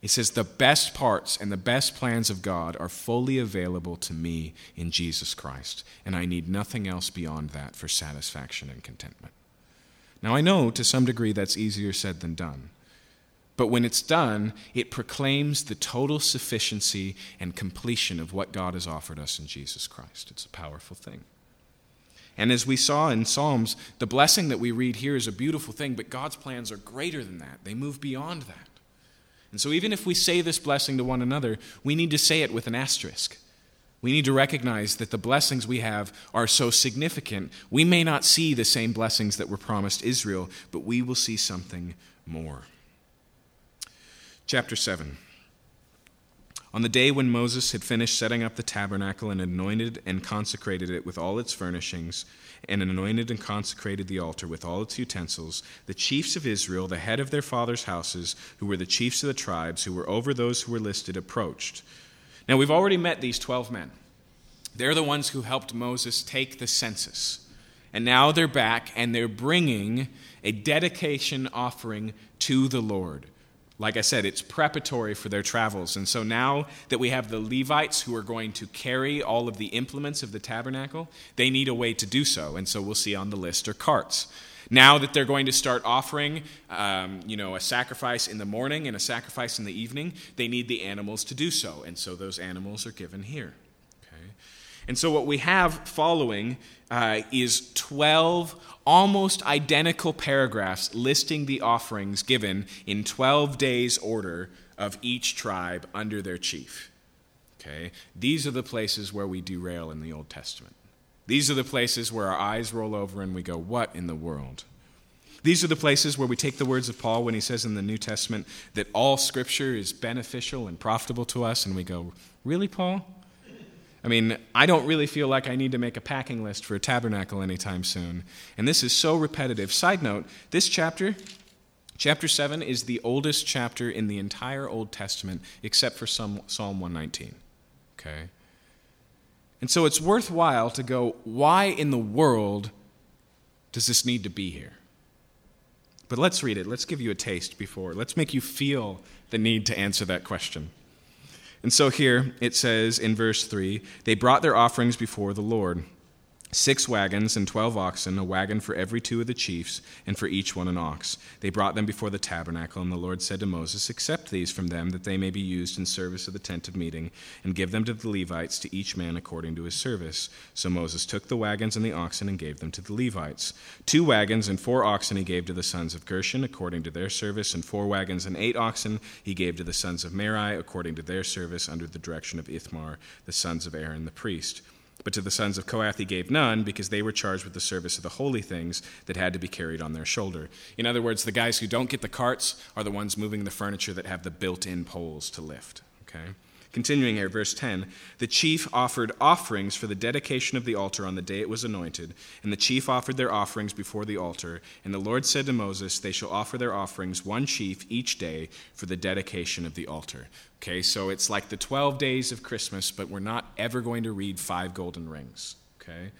It says, The best parts and the best plans of God are fully available to me in Jesus Christ, and I need nothing else beyond that for satisfaction and contentment. Now, I know to some degree that's easier said than done. But when it's done, it proclaims the total sufficiency and completion of what God has offered us in Jesus Christ. It's a powerful thing. And as we saw in Psalms, the blessing that we read here is a beautiful thing, but God's plans are greater than that. They move beyond that. And so, even if we say this blessing to one another, we need to say it with an asterisk. We need to recognize that the blessings we have are so significant. We may not see the same blessings that were promised Israel, but we will see something more. Chapter 7. On the day when Moses had finished setting up the tabernacle and anointed and consecrated it with all its furnishings, and anointed and consecrated the altar with all its utensils, the chiefs of Israel, the head of their fathers' houses, who were the chiefs of the tribes, who were over those who were listed, approached. Now, we've already met these 12 men. They're the ones who helped Moses take the census. And now they're back and they're bringing a dedication offering to the Lord. Like I said, it's preparatory for their travels. And so now that we have the Levites who are going to carry all of the implements of the tabernacle, they need a way to do so. And so we'll see on the list are carts. Now that they're going to start offering, um, you know, a sacrifice in the morning and a sacrifice in the evening, they need the animals to do so. And so those animals are given here. Okay? And so what we have following uh, is 12 almost identical paragraphs listing the offerings given in 12 days' order of each tribe under their chief. Okay? These are the places where we derail in the Old Testament. These are the places where our eyes roll over and we go, What in the world? These are the places where we take the words of Paul when he says in the New Testament that all scripture is beneficial and profitable to us, and we go, Really, Paul? I mean, I don't really feel like I need to make a packing list for a tabernacle anytime soon. And this is so repetitive. Side note this chapter, chapter 7, is the oldest chapter in the entire Old Testament except for some, Psalm 119. Okay? And so it's worthwhile to go, why in the world does this need to be here? But let's read it. Let's give you a taste before. Let's make you feel the need to answer that question. And so here it says in verse 3 they brought their offerings before the Lord six wagons and twelve oxen, a wagon for every two of the chiefs, and for each one an ox. They brought them before the tabernacle, and the Lord said to Moses, Accept these from them, that they may be used in service of the tent of meeting, and give them to the Levites, to each man according to his service. So Moses took the wagons and the oxen and gave them to the Levites. Two wagons and four oxen he gave to the sons of Gershon according to their service, and four wagons and eight oxen he gave to the sons of Merari according to their service, under the direction of Ithamar, the sons of Aaron the priest. But to the sons of Kohath he gave none, because they were charged with the service of the holy things that had to be carried on their shoulder. In other words, the guys who don't get the carts are the ones moving the furniture that have the built in poles to lift. Okay? Continuing here, verse 10 The chief offered offerings for the dedication of the altar on the day it was anointed, and the chief offered their offerings before the altar. And the Lord said to Moses, They shall offer their offerings one chief each day for the dedication of the altar. Okay, so it's like the 12 days of Christmas, but we're not ever going to read five golden rings. Okay?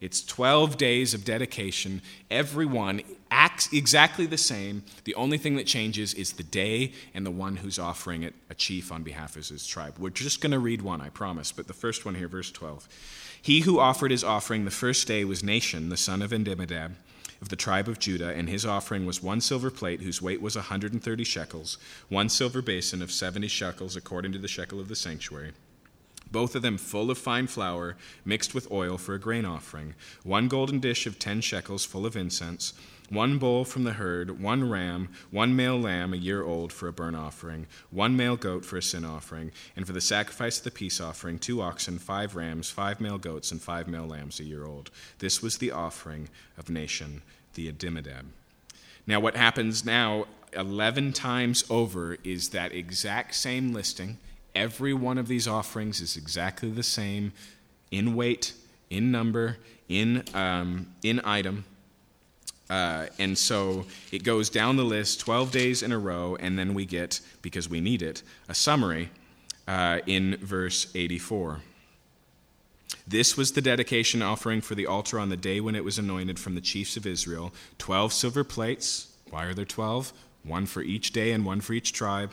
It's 12 days of dedication. Everyone acts exactly the same. The only thing that changes is the day and the one who's offering it, a chief on behalf of his tribe. We're just going to read one, I promise, but the first one here, verse 12. He who offered his offering the first day was Nahshon, the son of Amminadab of the tribe of Judah, and his offering was one silver plate whose weight was a 130 shekels, one silver basin of 70 shekels according to the shekel of the sanctuary both of them full of fine flour, mixed with oil for a grain offering, one golden dish of ten shekels full of incense, one bull from the herd, one ram, one male lamb a year old for a burnt offering, one male goat for a sin offering, and for the sacrifice of the peace offering, two oxen, five rams, five male goats, and five male lambs a year old. This was the offering of Nahshon, the Amminadab. Now, what happens now 11 times over is that exact same listing Every one of these offerings is exactly the same in weight, in number, in, um, in item. Uh, and so it goes down the list 12 days in a row, and then we get, because we need it, a summary uh, in verse 84. This was the dedication offering for the altar on the day when it was anointed from the chiefs of Israel 12 silver plates. Why are there 12? One for each day and one for each tribe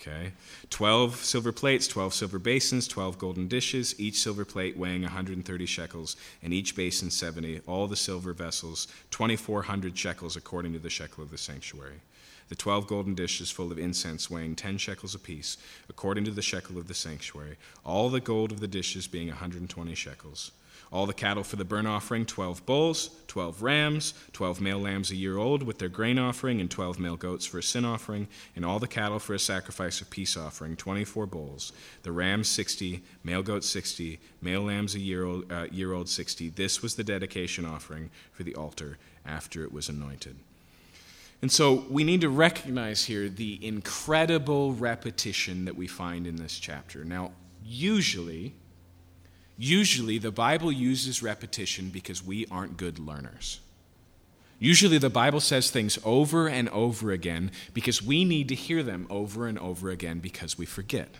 Okay? 12 silver plates, 12 silver basins, 12 golden dishes, each silver plate weighing 130 shekels, and each basin 70, all the silver vessels, 2,400 shekels according to the shekel of the sanctuary. The 12 golden dishes full of incense weighing 10 shekels apiece, according to the shekel of the sanctuary, all the gold of the dishes being 120 shekels all the cattle for the burnt offering 12 bulls, 12 rams, 12 male lambs a year old with their grain offering, and 12 male goats for a sin offering, and all the cattle for a sacrifice of peace offering 24 bulls, the rams 60, male goats 60, male lambs a year old, uh, year old 60. This was the dedication offering for the altar after it was anointed. And so we need to recognize here the incredible repetition that we find in this chapter. Now, usually, Usually, the Bible uses repetition because we aren't good learners. Usually, the Bible says things over and over again because we need to hear them over and over again because we forget.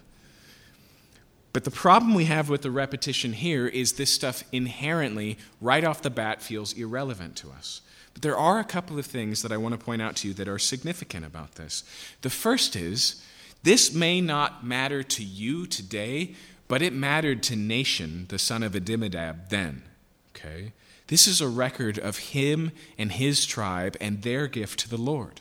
But the problem we have with the repetition here is this stuff inherently, right off the bat, feels irrelevant to us. But there are a couple of things that I want to point out to you that are significant about this. The first is this may not matter to you today, but it mattered to Nahshon, the son of Amminadab, then. Okay? This is a record of him and his tribe and their gift to the Lord.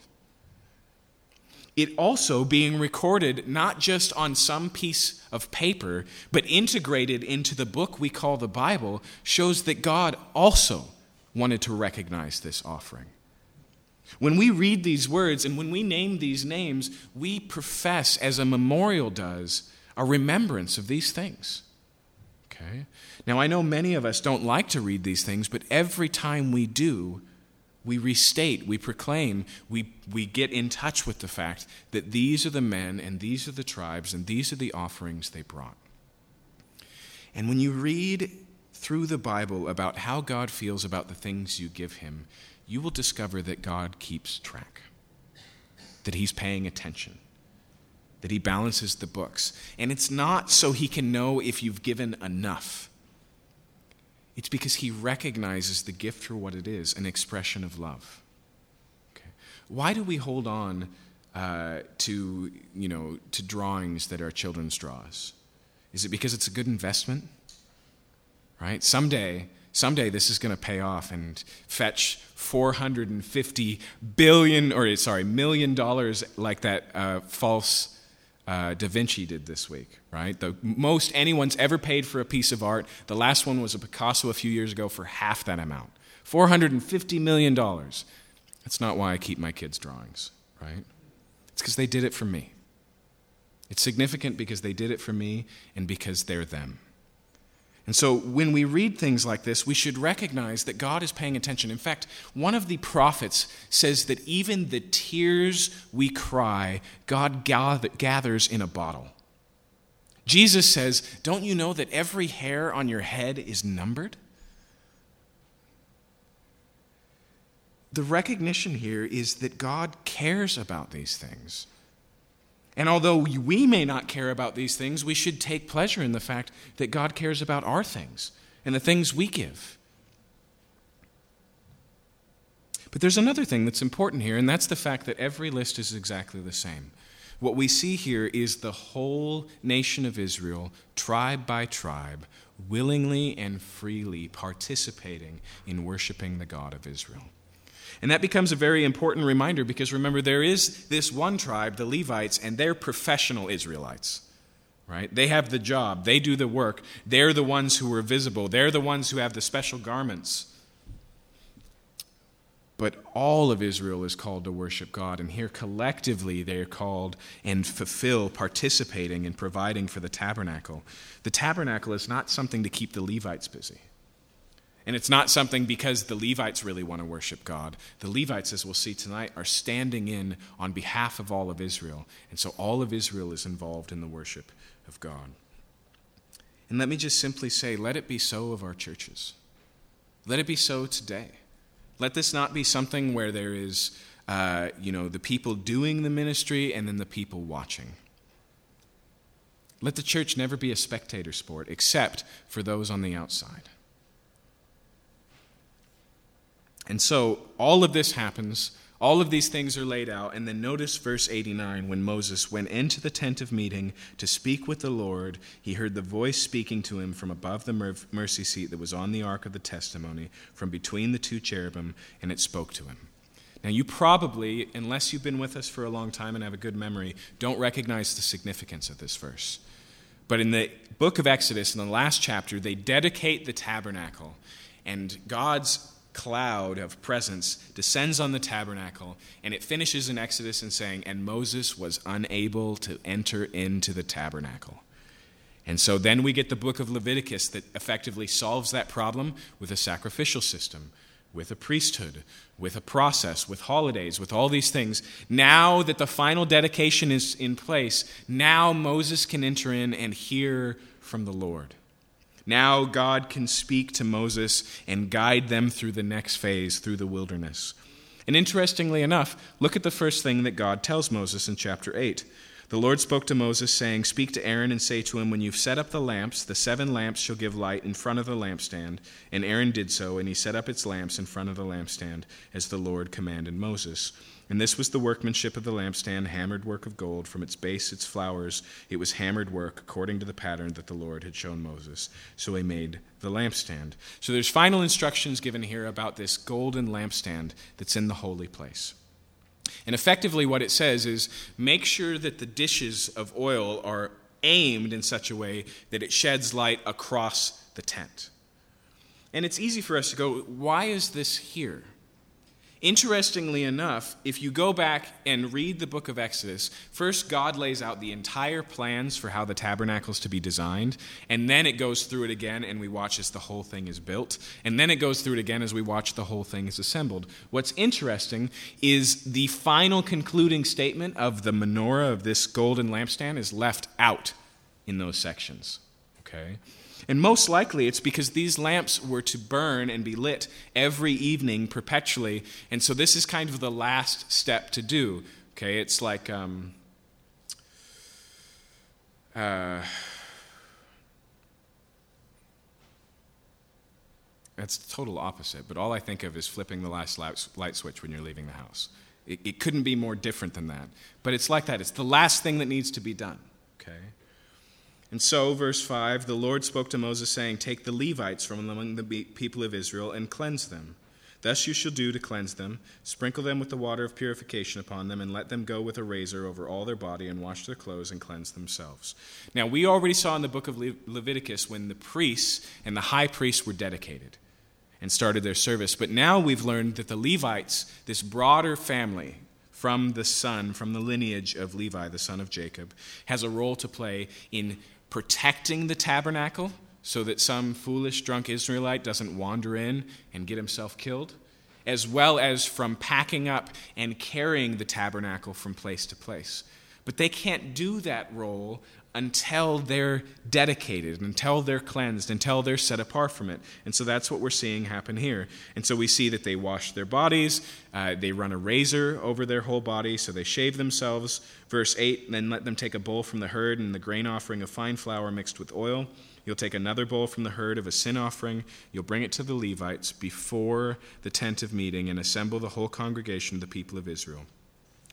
It also being recorded not just on some piece of paper, but integrated into the book we call the Bible, shows that God also wanted to recognize this offering. When we read these words and when we name these names, we profess, as a memorial does, a remembrance of these things. Okay? Now, I know many of us don't like to read these things, but every time we do, we restate, we proclaim, we, we get in touch with the fact that these are the men and these are the tribes and these are the offerings they brought. And when you read through the Bible about how God feels about the things you give him, you will discover that God keeps track, that he's paying attention that he balances the books. And it's not so he can know if you've given enough. It's because he recognizes the gift for what it is an expression of love. Okay. Why do we hold on uh, to, you know, to drawings that are children's draws? Is it because it's a good investment? Right? Someday, someday this is going to pay off and fetch 450 billion, or sorry, million dollars like that uh, false uh, Da Vinci did this week, right? The most anyone's ever paid for a piece of art. The last one was a Picasso a few years ago for half that amount $450 million. That's not why I keep my kids' drawings, right? It's because they did it for me. It's significant because they did it for me and because they're them. And so when we read things like this, we should recognize that God is paying attention. In fact, one of the prophets says that even the tears we cry, God gathers in a bottle. Jesus says, Don't you know that every hair on your head is numbered? The recognition here is that God cares about these things. And although we may not care about these things, we should take pleasure in the fact that God cares about our things and the things we give. But there's another thing that's important here, and that's the fact that every list is exactly the same. What we see here is the whole nation of Israel, tribe by tribe, willingly and freely participating in worshiping the God of Israel. And that becomes a very important reminder because remember, there is this one tribe, the Levites, and they're professional Israelites. Right? They have the job, they do the work, they're the ones who are visible, they're the ones who have the special garments. But all of Israel is called to worship God, and here collectively they are called and fulfill participating and providing for the tabernacle. The tabernacle is not something to keep the Levites busy. And it's not something because the Levites really want to worship God. The Levites, as we'll see tonight, are standing in on behalf of all of Israel. And so all of Israel is involved in the worship of God. And let me just simply say let it be so of our churches. Let it be so today. Let this not be something where there is, uh, you know, the people doing the ministry and then the people watching. Let the church never be a spectator sport, except for those on the outside. And so all of this happens All of these things are laid out. And then notice verse 89 when Moses went into the tent of meeting to speak with the Lord, he heard the voice speaking to him from above the mercy seat that was on the ark of the testimony, from between the two cherubim, and it spoke to him. Now, you probably, unless you've been with us for a long time and have a good memory, don't recognize the significance of this verse. But in the book of Exodus, in the last chapter, they dedicate the tabernacle, and God's cloud of presence descends on the tabernacle, and it finishes in Exodus in saying, And Moses was unable to enter into the tabernacle. And so then we get the book of Leviticus that effectively solves that problem with a sacrificial system with a priesthood, with a process, with holidays, with all these things. Now that the final dedication is in place, now Moses can enter in and hear from the Lord. Now God can speak to Moses and guide them through the next phase, through the wilderness. And interestingly enough, look at the first thing that God tells Moses in chapter 8. The Lord spoke to Moses, saying, Speak to Aaron and say to him, When you've set up the lamps, the seven lamps shall give light in front of the lampstand. And Aaron did so, and he set up its lamps in front of the lampstand, as the Lord commanded Moses. And this was the workmanship of the lampstand, hammered work of gold. From its base, its flowers, it was hammered work, according to the pattern that the Lord had shown Moses. So he made the lampstand. So there's final instructions given here about this golden lampstand that's in the holy place. And effectively, what it says is make sure that the dishes of oil are aimed in such a way that it sheds light across the tent. And it's easy for us to go, why is this here? Interestingly enough, if you go back and read the book of Exodus, first God lays out the entire plans for how the tabernacle is to be designed, and then it goes through it again and we watch as the whole thing is built, and then it goes through it again as we watch the whole thing is assembled. What's interesting is the final concluding statement of the menorah of this golden lampstand is left out in those sections. Okay? And most likely it's because these lamps were to burn and be lit every evening perpetually. And so this is kind of the last step to do. Okay, it's like. Um, uh, that's the total opposite, but all I think of is flipping the last light switch when you're leaving the house. It, it couldn't be more different than that. But it's like that. It's the last thing that needs to be done. Okay? And so, verse 5 the Lord spoke to Moses, saying, Take the Levites from among the people of Israel and cleanse them. Thus you shall do to cleanse them. Sprinkle them with the water of purification upon them, and let them go with a razor over all their body, and wash their clothes and cleanse themselves. Now, we already saw in the book of Le- Leviticus when the priests and the high priests were dedicated and started their service. But now we've learned that the Levites, this broader family, from the son, from the lineage of Levi, the son of Jacob, has a role to play in protecting the tabernacle so that some foolish drunk Israelite doesn't wander in and get himself killed, as well as from packing up and carrying the tabernacle from place to place. But they can't do that role until they're dedicated, until they're cleansed, until they're set apart from it. And so that's what we're seeing happen here. And so we see that they wash their bodies, uh, they run a razor over their whole body, so they shave themselves. Verse 8 then let them take a bowl from the herd and the grain offering of fine flour mixed with oil. You'll take another bowl from the herd of a sin offering. You'll bring it to the Levites before the tent of meeting and assemble the whole congregation of the people of Israel.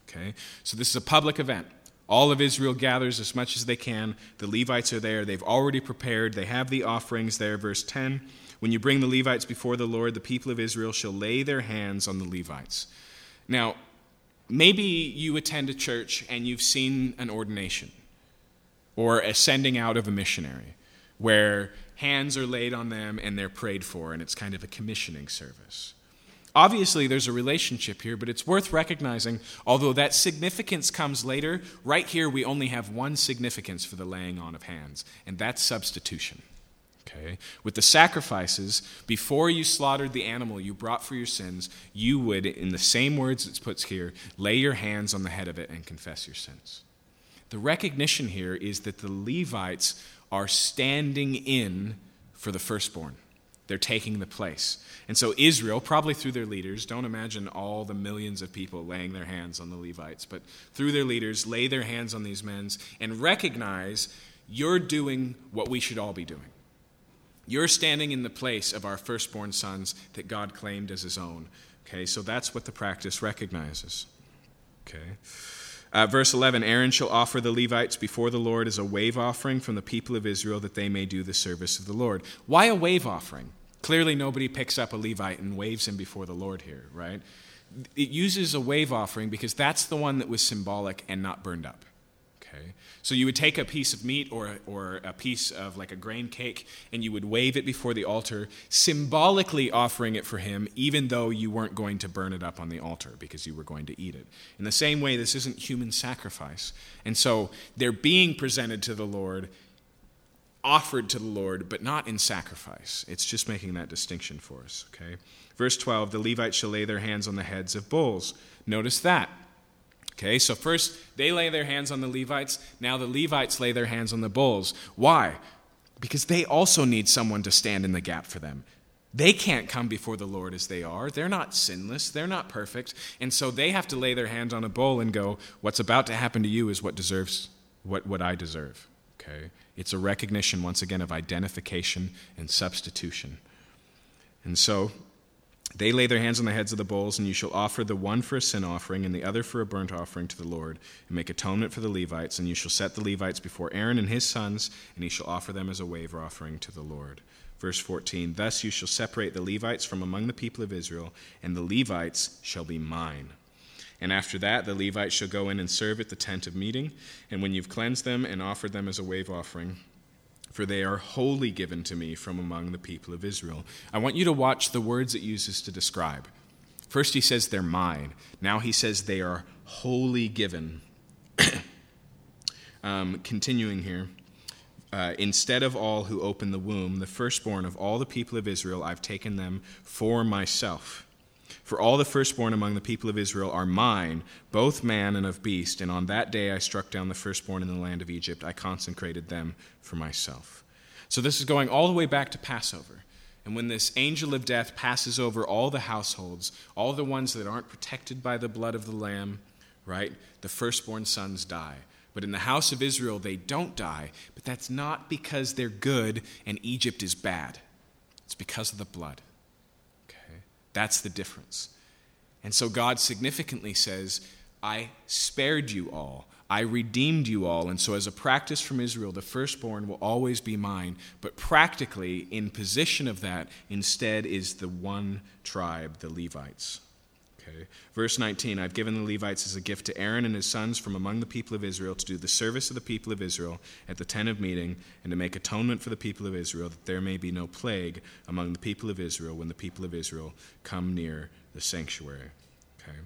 Okay? So this is a public event. All of Israel gathers as much as they can. The Levites are there. They've already prepared. They have the offerings there. Verse 10 When you bring the Levites before the Lord, the people of Israel shall lay their hands on the Levites. Now, maybe you attend a church and you've seen an ordination or a sending out of a missionary where hands are laid on them and they're prayed for, and it's kind of a commissioning service. Obviously, there's a relationship here, but it's worth recognizing, although that significance comes later, right here we only have one significance for the laying on of hands, and that's substitution. Okay? With the sacrifices, before you slaughtered the animal you brought for your sins, you would, in the same words it puts here, lay your hands on the head of it and confess your sins. The recognition here is that the Levites are standing in for the firstborn. They're taking the place. And so, Israel, probably through their leaders, don't imagine all the millions of people laying their hands on the Levites, but through their leaders, lay their hands on these men and recognize you're doing what we should all be doing. You're standing in the place of our firstborn sons that God claimed as his own Okay, so that's what the practice recognizes. Okay. Uh, verse 11 Aaron shall offer the Levites before the Lord as a wave offering from the people of Israel that they may do the service of the Lord. Why a wave offering? Clearly, nobody picks up a Levite and waves him before the Lord here, right? It uses a wave offering because that's the one that was symbolic and not burned up. Okay? So you would take a piece of meat or, or a piece of like a grain cake and you would wave it before the altar, symbolically offering it for him, even though you weren't going to burn it up on the altar because you were going to eat it. In the same way, this isn't human sacrifice. And so they're being presented to the Lord, offered to the Lord, but not in sacrifice. It's just making that distinction for us. Okay? Verse 12 the Levites shall lay their hands on the heads of bulls. Notice that. Okay, so first they lay their hands on the Levites. Now the Levites lay their hands on the bulls. Why? Because they also need someone to stand in the gap for them. They can't come before the Lord as they are. They're not sinless. They're not perfect. And so they have to lay their hands on a bull and go, What's about to happen to you is what deserves what, what I deserve. Okay? It's a recognition, once again, of identification and substitution. And so they lay their hands on the heads of the bulls, and you shall offer the one for a sin offering and the other for a burnt offering to the Lord, and make atonement for the Levites. And you shall set the Levites before Aaron and his sons, and he shall offer them as a wave offering to the Lord. Verse 14 Thus you shall separate the Levites from among the people of Israel, and the Levites shall be mine. And after that, the Levites shall go in and serve at the tent of meeting. And when you've cleansed them and offered them as a wave offering, for they are wholly given to me from among the people of Israel. I want you to watch the words it uses to describe. First, he says they're mine. Now, he says they are wholly given. um, continuing here. Uh, instead of all who open the womb, the firstborn of all the people of Israel, I've taken them for myself. For all the firstborn among the people of Israel are mine, both man and of beast, and on that day I struck down the firstborn in the land of Egypt. I consecrated them for myself. So this is going all the way back to Passover. And when this angel of death passes over all the households, all the ones that aren't protected by the blood of the Lamb, right, the firstborn sons die. But in the house of Israel, they don't die. But that's not because they're good and Egypt is bad, it's because of the blood. That's the difference. And so God significantly says, I spared you all. I redeemed you all. And so, as a practice from Israel, the firstborn will always be mine. But practically, in position of that, instead is the one tribe, the Levites. Okay. Verse 19 I've given the Levites as a gift to Aaron and his sons from among the people of Israel to do the service of the people of Israel at the tent of meeting and to make atonement for the people of Israel, that there may be no plague among the people of Israel when the people of Israel come near the sanctuary. Okay.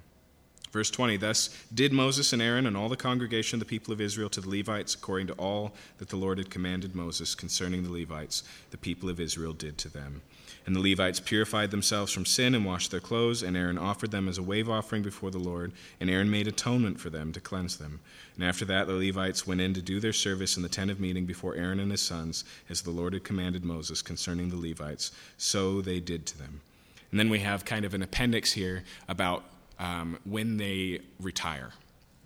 Verse 20 Thus did Moses and Aaron and all the congregation of the people of Israel to the Levites according to all that the Lord had commanded Moses concerning the Levites, the people of Israel did to them. And the Levites purified themselves from sin and washed their clothes, and Aaron offered them as a wave offering before the Lord, and Aaron made atonement for them to cleanse them. And after that, the Levites went in to do their service in the tent of meeting before Aaron and his sons, as the Lord had commanded Moses concerning the Levites. So they did to them. And then we have kind of an appendix here about um, when they retire.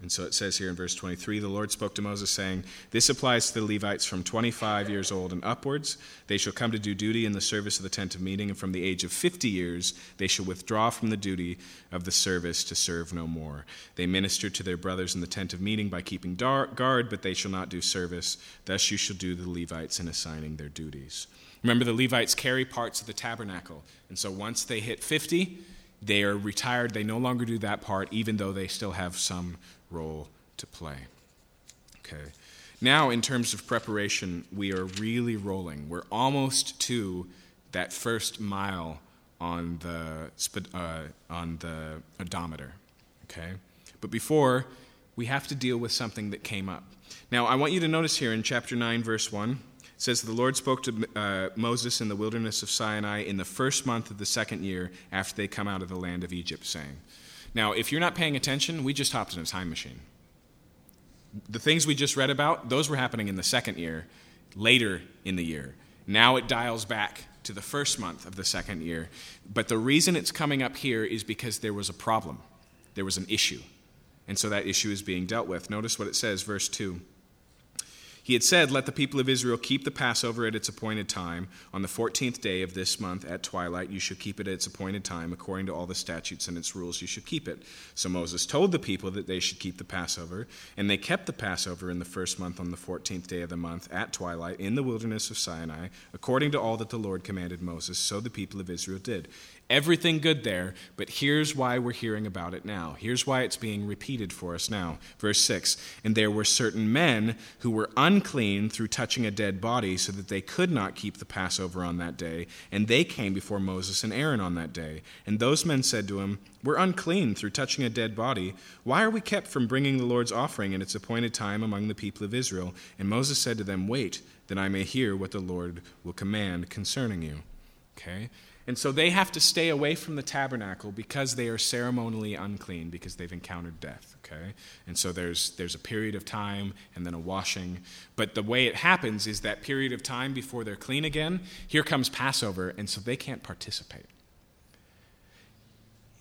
And so it says here in verse 23 the Lord spoke to Moses, saying, This applies to the Levites from 25 years old and upwards. They shall come to do duty in the service of the tent of meeting, and from the age of 50 years they shall withdraw from the duty of the service to serve no more. They minister to their brothers in the tent of meeting by keeping guard, but they shall not do service. Thus you shall do the Levites in assigning their duties. Remember, the Levites carry parts of the tabernacle. And so once they hit 50, they are retired. They no longer do that part, even though they still have some role to play. Okay. Now, in terms of preparation, we are really rolling. We're almost to that first mile on the, uh, on the odometer. Okay? But before, we have to deal with something that came up. Now, I want you to notice here in chapter 9, verse 1, it says, The Lord spoke to uh, Moses in the wilderness of Sinai in the first month of the second year after they come out of the land of Egypt, saying, now, if you're not paying attention, we just hopped in a time machine. The things we just read about, those were happening in the second year, later in the year. Now it dials back to the first month of the second year. But the reason it's coming up here is because there was a problem, there was an issue. And so that issue is being dealt with. Notice what it says, verse 2. He had said, Let the people of Israel keep the Passover at its appointed time. On the 14th day of this month at twilight, you should keep it at its appointed time. According to all the statutes and its rules, you should keep it. So Moses told the people that they should keep the Passover, and they kept the Passover in the first month on the 14th day of the month at twilight in the wilderness of Sinai, according to all that the Lord commanded Moses. So the people of Israel did. Everything good there, but here's why we're hearing about it now. Here's why it's being repeated for us now. Verse 6 And there were certain men who were unclean through touching a dead body, so that they could not keep the Passover on that day. And they came before Moses and Aaron on that day. And those men said to him, We're unclean through touching a dead body. Why are we kept from bringing the Lord's offering in its appointed time among the people of Israel? And Moses said to them, Wait, that I may hear what the Lord will command concerning you. Okay? And so they have to stay away from the tabernacle because they are ceremonially unclean because they've encountered death, okay? And so there's there's a period of time and then a washing. But the way it happens is that period of time before they're clean again, here comes Passover and so they can't participate.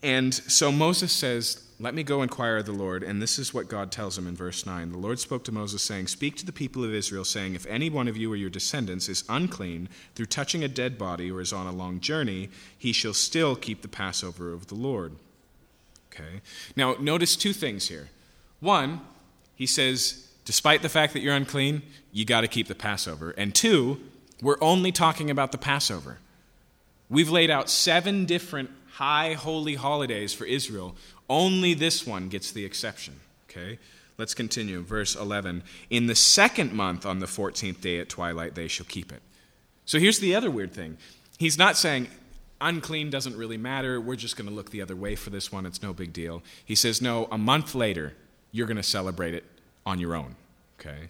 And so Moses says, Let me go inquire of the Lord. And this is what God tells him in verse 9. The Lord spoke to Moses, saying, Speak to the people of Israel, saying, If any one of you or your descendants is unclean through touching a dead body or is on a long journey, he shall still keep the Passover of the Lord. Okay? Now, notice two things here. One, he says, Despite the fact that you're unclean, you got to keep the Passover. And two, we're only talking about the Passover. We've laid out seven different high holy holidays for Israel. Only this one gets the exception. Okay? Let's continue. Verse 11. In the second month, on the 14th day at twilight, they shall keep it. So here's the other weird thing. He's not saying unclean doesn't really matter. We're just going to look the other way for this one. It's no big deal. He says, no, a month later, you're going to celebrate it on your own. Okay?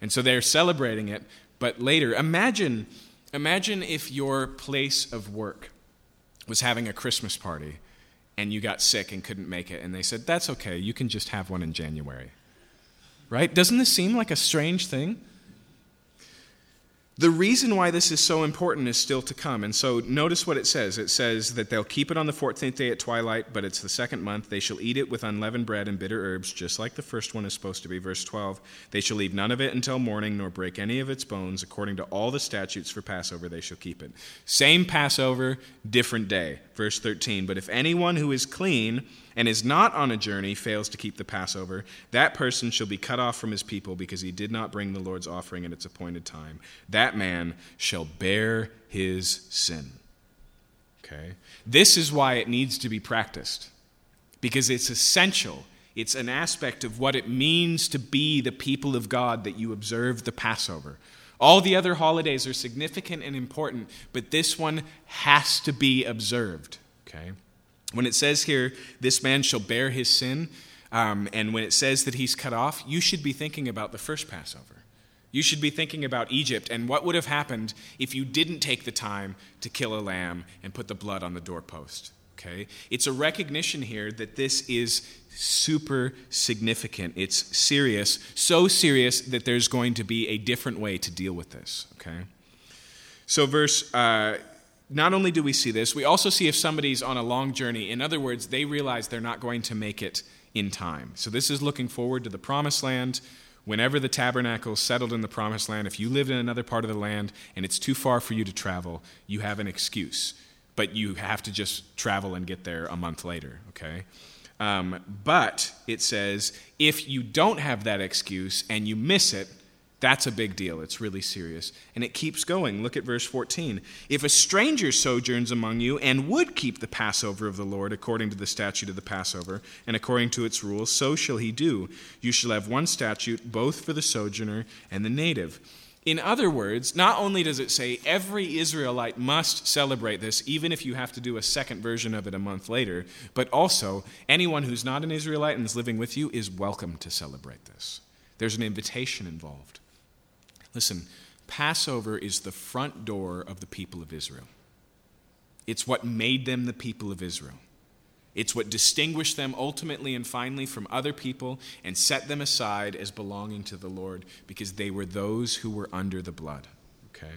And so they're celebrating it, but later, imagine, imagine if your place of work was having a Christmas party and you got sick and couldn't make it, and they said, That's okay, you can just have one in January. Right? Doesn't this seem like a strange thing? The reason why this is so important is still to come. And so notice what it says. It says that they'll keep it on the 14th day at twilight, but it's the second month. They shall eat it with unleavened bread and bitter herbs, just like the first one is supposed to be. Verse 12 They shall leave none of it until morning, nor break any of its bones. According to all the statutes for Passover, they shall keep it. Same Passover, different day. Verse 13 But if anyone who is clean, and is not on a journey fails to keep the Passover, that person shall be cut off from his people because he did not bring the Lord's offering at its appointed time. That man shall bear his sin. Okay? This is why it needs to be practiced because it's essential. It's an aspect of what it means to be the people of God that you observe the Passover. All the other holidays are significant and important, but this one has to be observed. Okay? When it says here, this man shall bear his sin, um, and when it says that he's cut off, you should be thinking about the first Passover. You should be thinking about Egypt and what would have happened if you didn't take the time to kill a lamb and put the blood on the doorpost. Okay? It's a recognition here that this is super significant. It's serious, so serious that there's going to be a different way to deal with this. Okay? So, verse. Uh, not only do we see this, we also see if somebody's on a long journey. In other words, they realize they're not going to make it in time. So this is looking forward to the promised land. Whenever the tabernacle settled in the promised land, if you lived in another part of the land and it's too far for you to travel, you have an excuse. But you have to just travel and get there a month later, okay? Um, but it says if you don't have that excuse and you miss it, that's a big deal. It's really serious. And it keeps going. Look at verse 14. If a stranger sojourns among you and would keep the Passover of the Lord according to the statute of the Passover and according to its rules, so shall he do. You shall have one statute both for the sojourner and the native. In other words, not only does it say every Israelite must celebrate this, even if you have to do a second version of it a month later, but also anyone who's not an Israelite and is living with you is welcome to celebrate this. There's an invitation involved. Listen, Passover is the front door of the people of Israel. It's what made them the people of Israel. It's what distinguished them ultimately and finally from other people and set them aside as belonging to the Lord because they were those who were under the blood. Okay?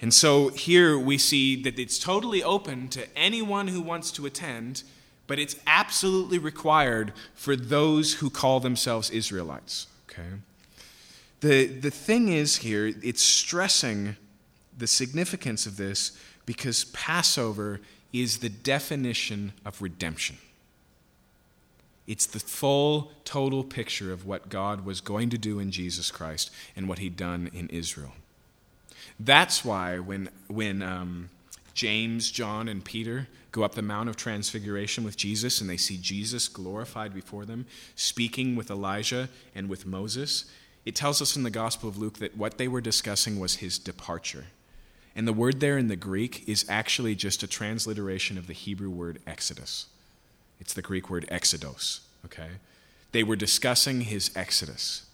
And so here we see that it's totally open to anyone who wants to attend, but it's absolutely required for those who call themselves Israelites. Okay? The, the thing is here, it's stressing the significance of this because Passover is the definition of redemption. It's the full, total picture of what God was going to do in Jesus Christ and what He'd done in Israel. That's why when, when um, James, John, and Peter go up the Mount of Transfiguration with Jesus and they see Jesus glorified before them, speaking with Elijah and with Moses, it tells us in the Gospel of Luke that what they were discussing was his departure. And the word there in the Greek is actually just a transliteration of the Hebrew word exodus. It's the Greek word exodos, okay? They were discussing his exodus.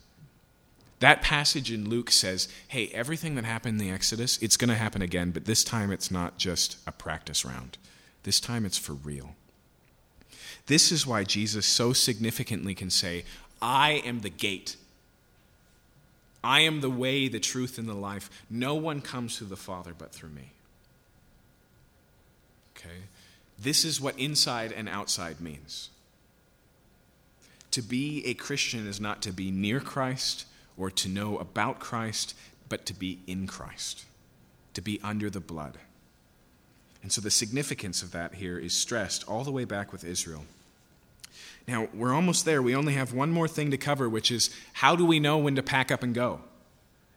That passage in Luke says, hey, everything that happened in the Exodus, it's going to happen again, but this time it's not just a practice round. This time it's for real. This is why Jesus so significantly can say, I am the gate. I am the way, the truth, and the life. No one comes to the Father but through me. Okay? This is what inside and outside means. To be a Christian is not to be near Christ or to know about Christ, but to be in Christ, to be under the blood. And so the significance of that here is stressed all the way back with Israel. Now, we're almost there. We only have one more thing to cover, which is how do we know when to pack up and go?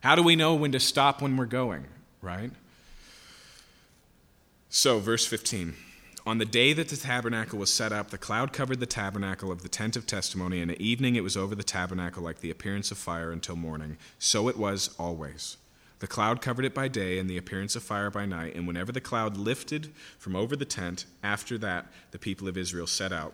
How do we know when to stop when we're going, right? So, verse 15. On the day that the tabernacle was set up, the cloud covered the tabernacle of the tent of testimony, and at evening it was over the tabernacle like the appearance of fire until morning. So it was always. The cloud covered it by day, and the appearance of fire by night. And whenever the cloud lifted from over the tent, after that the people of Israel set out.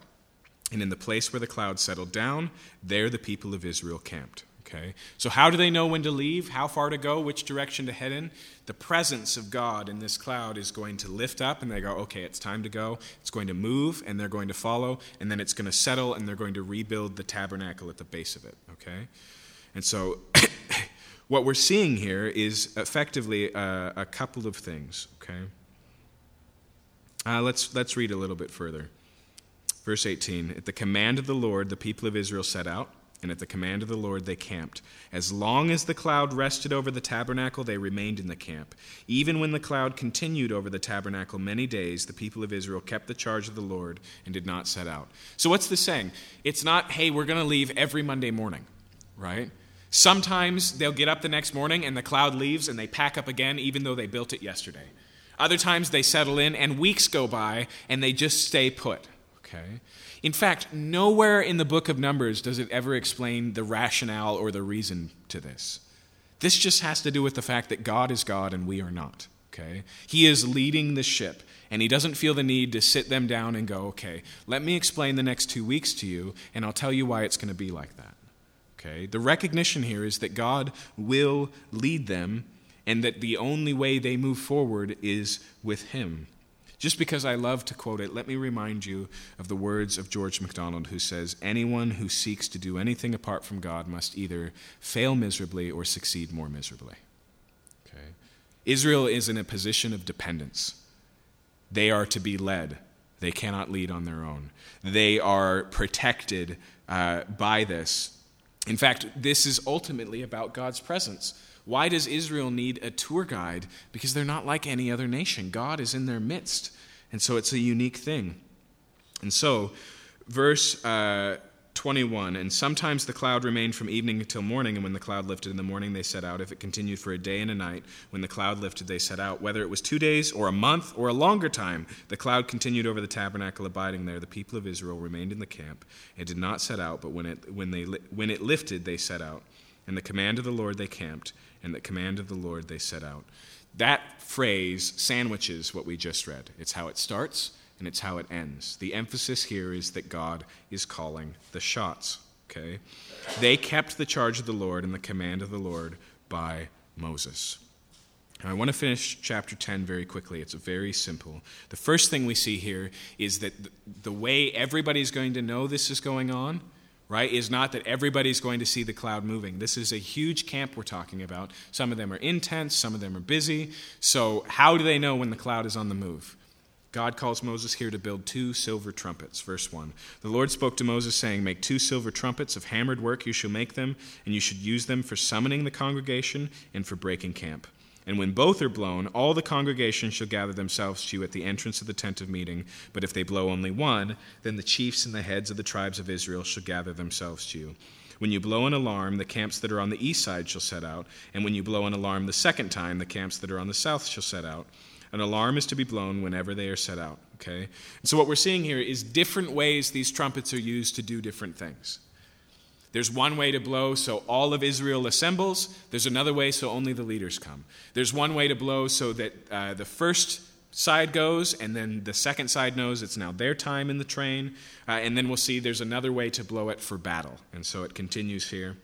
And in the place where the cloud settled down, there the people of Israel camped. Okay? So, how do they know when to leave, how far to go, which direction to head in? The presence of God in this cloud is going to lift up, and they go, okay, it's time to go. It's going to move, and they're going to follow, and then it's going to settle, and they're going to rebuild the tabernacle at the base of it. Okay? And so, what we're seeing here is effectively a, a couple of things. Okay? Uh, let's, let's read a little bit further. Verse 18 At the command of the Lord, the people of Israel set out and at the command of the Lord they camped. As long as the cloud rested over the tabernacle, they remained in the camp. Even when the cloud continued over the tabernacle many days, the people of Israel kept the charge of the Lord and did not set out. So, what's this saying? It's not, hey, we're going to leave every Monday morning, right? Sometimes they'll get up the next morning and the cloud leaves and they pack up again, even though they built it yesterday. Other times they settle in and weeks go by and they just stay put, okay? In fact, nowhere in the book of Numbers does it ever explain the rationale or the reason to this. This just has to do with the fact that God is God and we are not. Okay? He is leading the ship, and he doesn't feel the need to sit them down and go, okay, let me explain the next two weeks to you, and I'll tell you why it's going to be like that. Okay? The recognition here is that God will lead them, and that the only way they move forward is with him. Just because I love to quote it, let me remind you of the words of George MacDonald, who says, Anyone who seeks to do anything apart from God must either fail miserably or succeed more miserably. Okay? Israel is in a position of dependence. They are to be led, they cannot lead on their own. They are protected uh, by this. In fact, this is ultimately about God's presence. Why does Israel need a tour guide? Because they're not like any other nation. God is in their midst. And so it's a unique thing. And so, verse uh, 21 And sometimes the cloud remained from evening until morning, and when the cloud lifted in the morning, they set out. If it continued for a day and a night, when the cloud lifted, they set out. Whether it was two days, or a month, or a longer time, the cloud continued over the tabernacle, abiding there. The people of Israel remained in the camp. It did not set out, but when it, when they, when it lifted, they set out. And the command of the Lord they camped and the command of the Lord they set out. That phrase sandwiches what we just read. It's how it starts and it's how it ends. The emphasis here is that God is calling the shots. Okay? They kept the charge of the Lord and the command of the Lord by Moses. Now, I want to finish chapter 10 very quickly. It's very simple. The first thing we see here is that the way everybody's going to know this is going on right, is not that everybody's going to see the cloud moving. This is a huge camp we're talking about. Some of them are intense, some of them are busy. So, how do they know when the cloud is on the move? God calls Moses here to build two silver trumpets. Verse 1. The Lord spoke to Moses, saying, Make two silver trumpets of hammered work, you shall make them, and you should use them for summoning the congregation and for breaking camp. And when both are blown, all the congregation shall gather themselves to you at the entrance of the tent of meeting. But if they blow only one, then the chiefs and the heads of the tribes of Israel shall gather themselves to you. When you blow an alarm, the camps that are on the east side shall set out. And when you blow an alarm the second time, the camps that are on the south shall set out. An alarm is to be blown whenever they are set out. Okay? And so what we're seeing here is different ways these trumpets are used to do different things. There's one way to blow so all of Israel assembles. There's another way so only the leaders come. There's one way to blow so that uh, the first side goes, and then the second side knows it's now their time in the train. Uh, and then we'll see there's another way to blow it for battle. And so it continues here.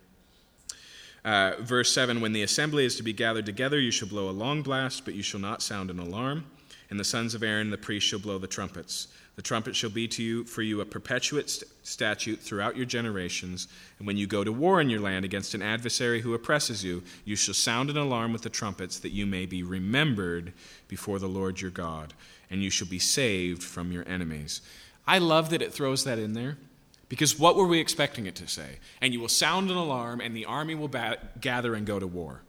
Uh, verse 7 When the assembly is to be gathered together, you shall blow a long blast, but you shall not sound an alarm. And the sons of Aaron, the priest, shall blow the trumpets. The trumpet shall be to you for you a perpetuate st- statute throughout your generations. And when you go to war in your land against an adversary who oppresses you, you shall sound an alarm with the trumpets, that you may be remembered before the Lord your God, and you shall be saved from your enemies. I love that it throws that in there because what were we expecting it to say? And you will sound an alarm, and the army will ba- gather and go to war.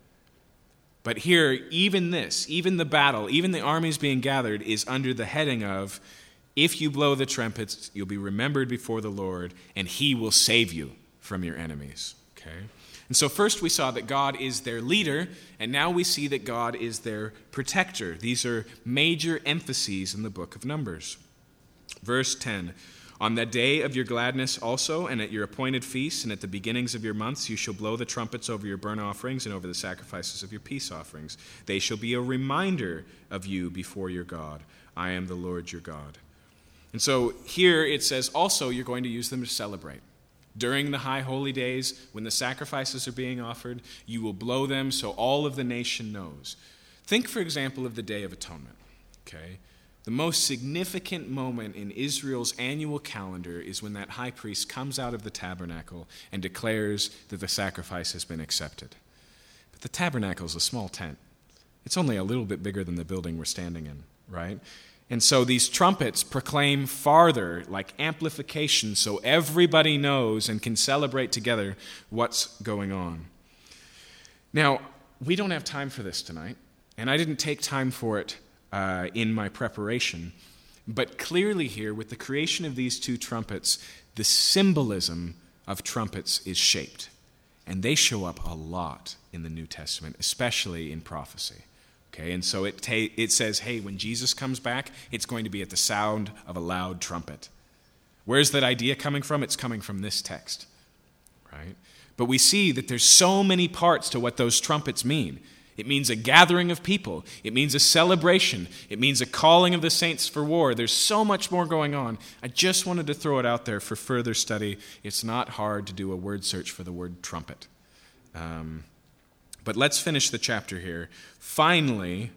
But here, even this, even the battle, even the armies being gathered, is under the heading of if you blow the trumpets, you'll be remembered before the Lord, and he will save you from your enemies. Okay? And so, first we saw that God is their leader, and now we see that God is their protector. These are major emphases in the book of Numbers. Verse 10 on the day of your gladness also, and at your appointed feasts, and at the beginnings of your months, you shall blow the trumpets over your burnt offerings and over the sacrifices of your peace offerings. They shall be a reminder of you before your God. I am the Lord your God. And so here it says also you're going to use them to celebrate. During the high holy days, when the sacrifices are being offered, you will blow them so all of the nation knows. Think, for example, of the Day of Atonement. Okay? The most significant moment in Israel's annual calendar is when that high priest comes out of the tabernacle and declares that the sacrifice has been accepted. But the tabernacle is a small tent, it's only a little bit bigger than the building we're standing in, right? And so these trumpets proclaim farther, like amplification, so everybody knows and can celebrate together what's going on. Now, we don't have time for this tonight, and I didn't take time for it uh, in my preparation. But clearly, here, with the creation of these two trumpets, the symbolism of trumpets is shaped. And they show up a lot in the New Testament, especially in prophecy. Okay, and so it, ta- it says, hey, when Jesus comes back, it's going to be at the sound of a loud trumpet. Where's that idea coming from? It's coming from this text, right? But we see that there's so many parts to what those trumpets mean. It means a gathering of people. It means a celebration. It means a calling of the saints for war. There's so much more going on. I just wanted to throw it out there for further study. It's not hard to do a word search for the word trumpet. Um, but let's finish the chapter here. Finally,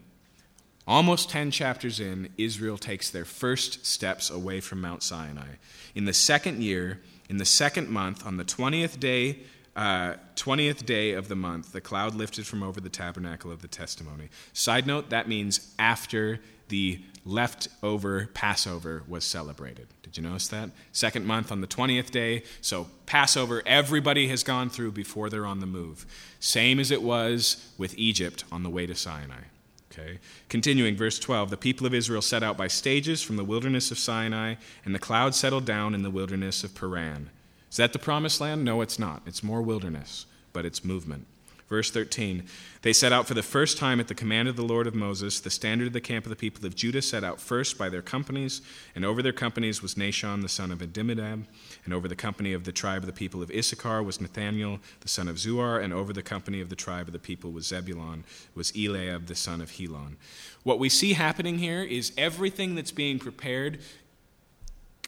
almost 10 chapters in, Israel takes their first steps away from Mount Sinai. In the second year, in the second month, on the 20th day uh, 20th day of the month, the cloud lifted from over the tabernacle of the testimony. Side note, that means after the leftover Passover was celebrated. Did you notice that? Second month on the 20th day. So, Passover, everybody has gone through before they're on the move. Same as it was with Egypt on the way to Sinai. Okay. Continuing, verse 12 The people of Israel set out by stages from the wilderness of Sinai, and the cloud settled down in the wilderness of Paran. Is that the promised land? No, it's not. It's more wilderness, but it's movement. Verse 13 They set out for the first time at the command of the Lord of Moses. The standard of the camp of the people of Judah set out first by their companies, and over their companies was Nahshon the son of Amminadab, and over the company of the tribe of the people of Issachar was Nathaniel the son of Zuar, and over the company of the tribe of the people was Zebulon, was Eliab the son of Helon. What we see happening here is everything that's being prepared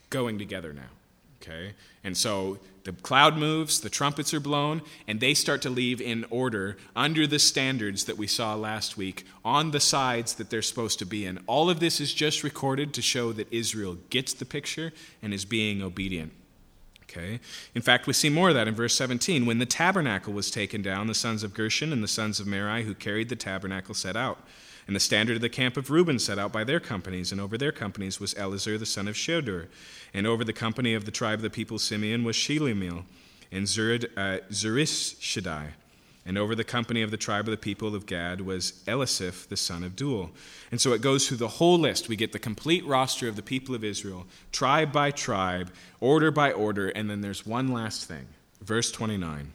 going together now. Okay? And so the cloud moves, the trumpets are blown, and they start to leave in order under the standards that we saw last week on the sides that they're supposed to be in. All of this is just recorded to show that Israel gets the picture and is being obedient. Okay? In fact, we see more of that in verse 17. When the tabernacle was taken down, the sons of Gershon and the sons of Merari who carried the tabernacle set out. And the standard of the camp of Reuben set out by their companies, and over their companies was Elizur the son of Shedeur. And over the company of the tribe of the people Simeon was Shelumiel, and Zurid, uh, Zurishaddai. And over the company of the tribe of the people of Gad was Eliasaph the son of Deuel. And so it goes through the whole list. We get the complete roster of the people of Israel, tribe by tribe, order by order, and then there's one last thing. Verse 29.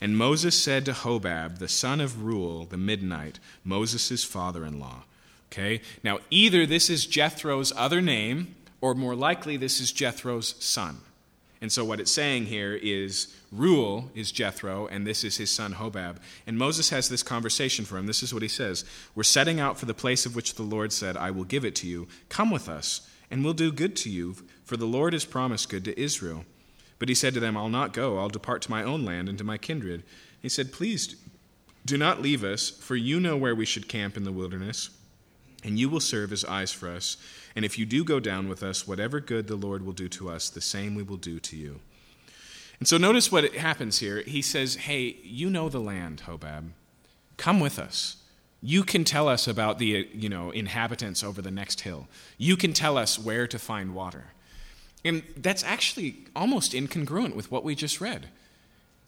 And Moses said to Hobab, the son of Reuel, the Midianite, Moses' father in law. Okay? Now, either this is Jethro's other name, or more likely, this is Jethro's son. And so, what it's saying here is Reuel is Jethro, and this is his son Hobab. And Moses has this conversation for him. This is what he says We're setting out for the place of which the Lord said, I will give it to you. Come with us, and we'll do good to you, for the Lord has promised good to Israel. But he said to them, I'll not go. I'll depart to my own land and to my kindred. He said, Please do not leave us, for you know where we should camp in the wilderness, and you will serve as eyes for us. And if you do go down with us, whatever good the Lord will do to us, the same we will do to you. And so notice what happens here. He says, Hey, you know the land, Hobab. Come with us. You can tell us about the you know, inhabitants over the next hill. You can tell us where to find water. And that's actually almost incongruent with what we just read.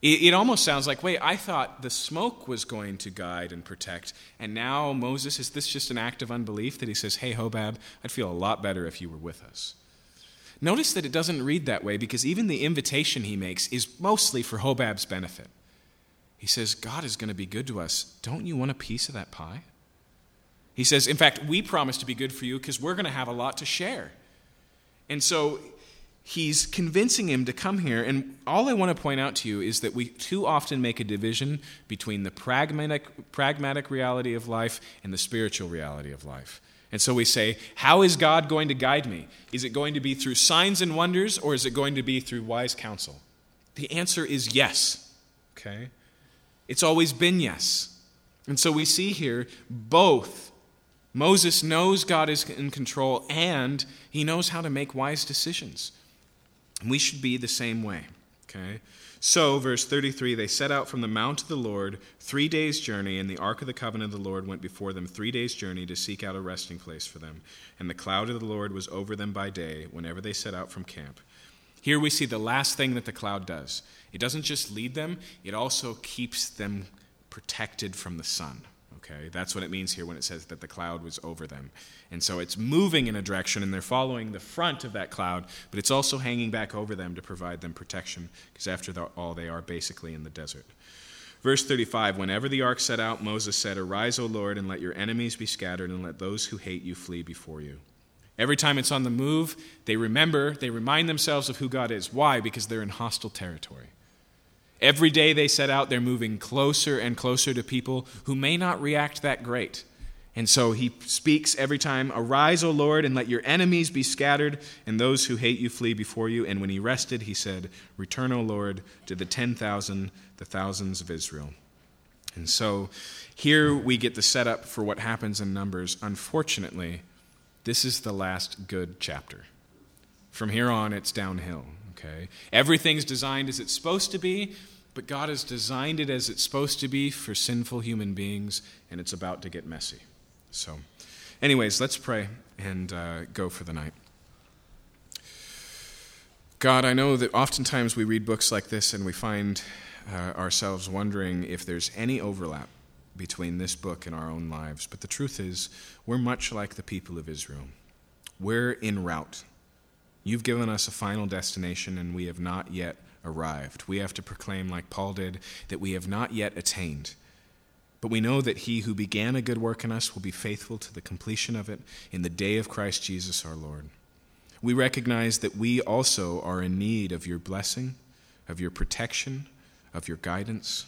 It, it, almost sounds like, wait, I thought the smoke was going to guide and protect, and now Moses, is this just an act of unbelief that he says, hey, Hobab, I'd feel a lot better if you were with us? Notice that it doesn't read that way because even the invitation he makes is mostly for Hobab's benefit. He says, God is going to be good to us. Don't you want a piece of that pie? He says, in fact, we promise to be good for you because we're going to have a lot to share. And so he's convincing him to come here. And all I want to point out to you is that we too often make a division between the pragmatic, pragmatic reality of life and the spiritual reality of life. And so we say, How is God going to guide me? Is it going to be through signs and wonders, or is it going to be through wise counsel? The answer is yes. Okay? It's always been yes. And so we see here both. Moses knows God is in control and he knows how to make wise decisions. We should be the same way. Okay? So, verse 33 they set out from the mount of the Lord, three days' journey, and the ark of the covenant of the Lord went before them three days' journey to seek out a resting place for them. And the cloud of the Lord was over them by day whenever they set out from camp. Here we see the last thing that the cloud does it doesn't just lead them, it also keeps them protected from the sun. Okay, that's what it means here when it says that the cloud was over them. And so it's moving in a direction and they're following the front of that cloud, but it's also hanging back over them to provide them protection, because after all, they are basically in the desert. Verse 35 Whenever the ark set out, Moses said, Arise, O Lord, and let your enemies be scattered, and let those who hate you flee before you. Every time it's on the move, they remember, they remind themselves of who God is. Why? Because they're in hostile territory. Every day they set out, they're moving closer and closer to people who may not react that great. And so he speaks every time Arise, O Lord, and let your enemies be scattered, and those who hate you flee before you. And when he rested, he said, Return, O Lord, to the 10,000, the thousands of Israel. And so here we get the setup for what happens in Numbers. Unfortunately, this is the last good chapter. From here on, it's downhill. Okay? Everything's designed as it's supposed to be, but God has designed it as it's supposed to be for sinful human beings, and it's about to get messy. So, anyways, let's pray and uh, go for the night. God, I know that oftentimes we read books like this and we find uh, ourselves wondering if there's any overlap between this book and our own lives. But the truth is, we're much like the people of Israel. We're en route. You've given us a final destination, and we have not yet arrived. We have to proclaim, like Paul did, that we have not yet attained. But we know that he who began a good work in us will be faithful to the completion of it in the day of Christ Jesus our Lord. We recognize that we also are in need of your blessing, of your protection, of your guidance.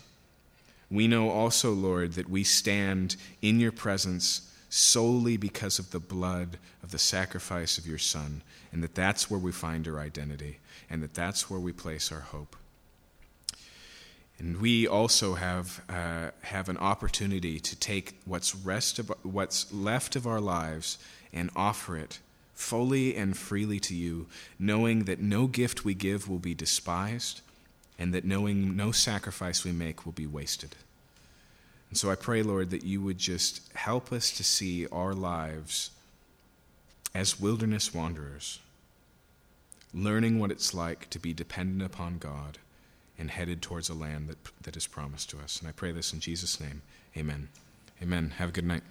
We know also, Lord, that we stand in your presence solely because of the blood of the sacrifice of your Son, and that that's where we find our identity and that that's where we place our hope. And we also have, uh, have an opportunity to take what's, rest of, what's left of our lives and offer it fully and freely to you, knowing that no gift we give will be despised and that knowing no sacrifice we make will be wasted. And so I pray, Lord, that you would just help us to see our lives as wilderness wanderers, learning what it's like to be dependent upon God and headed towards a land that, that is promised to us. And I pray this in Jesus' name. Amen. Amen. Have a good night.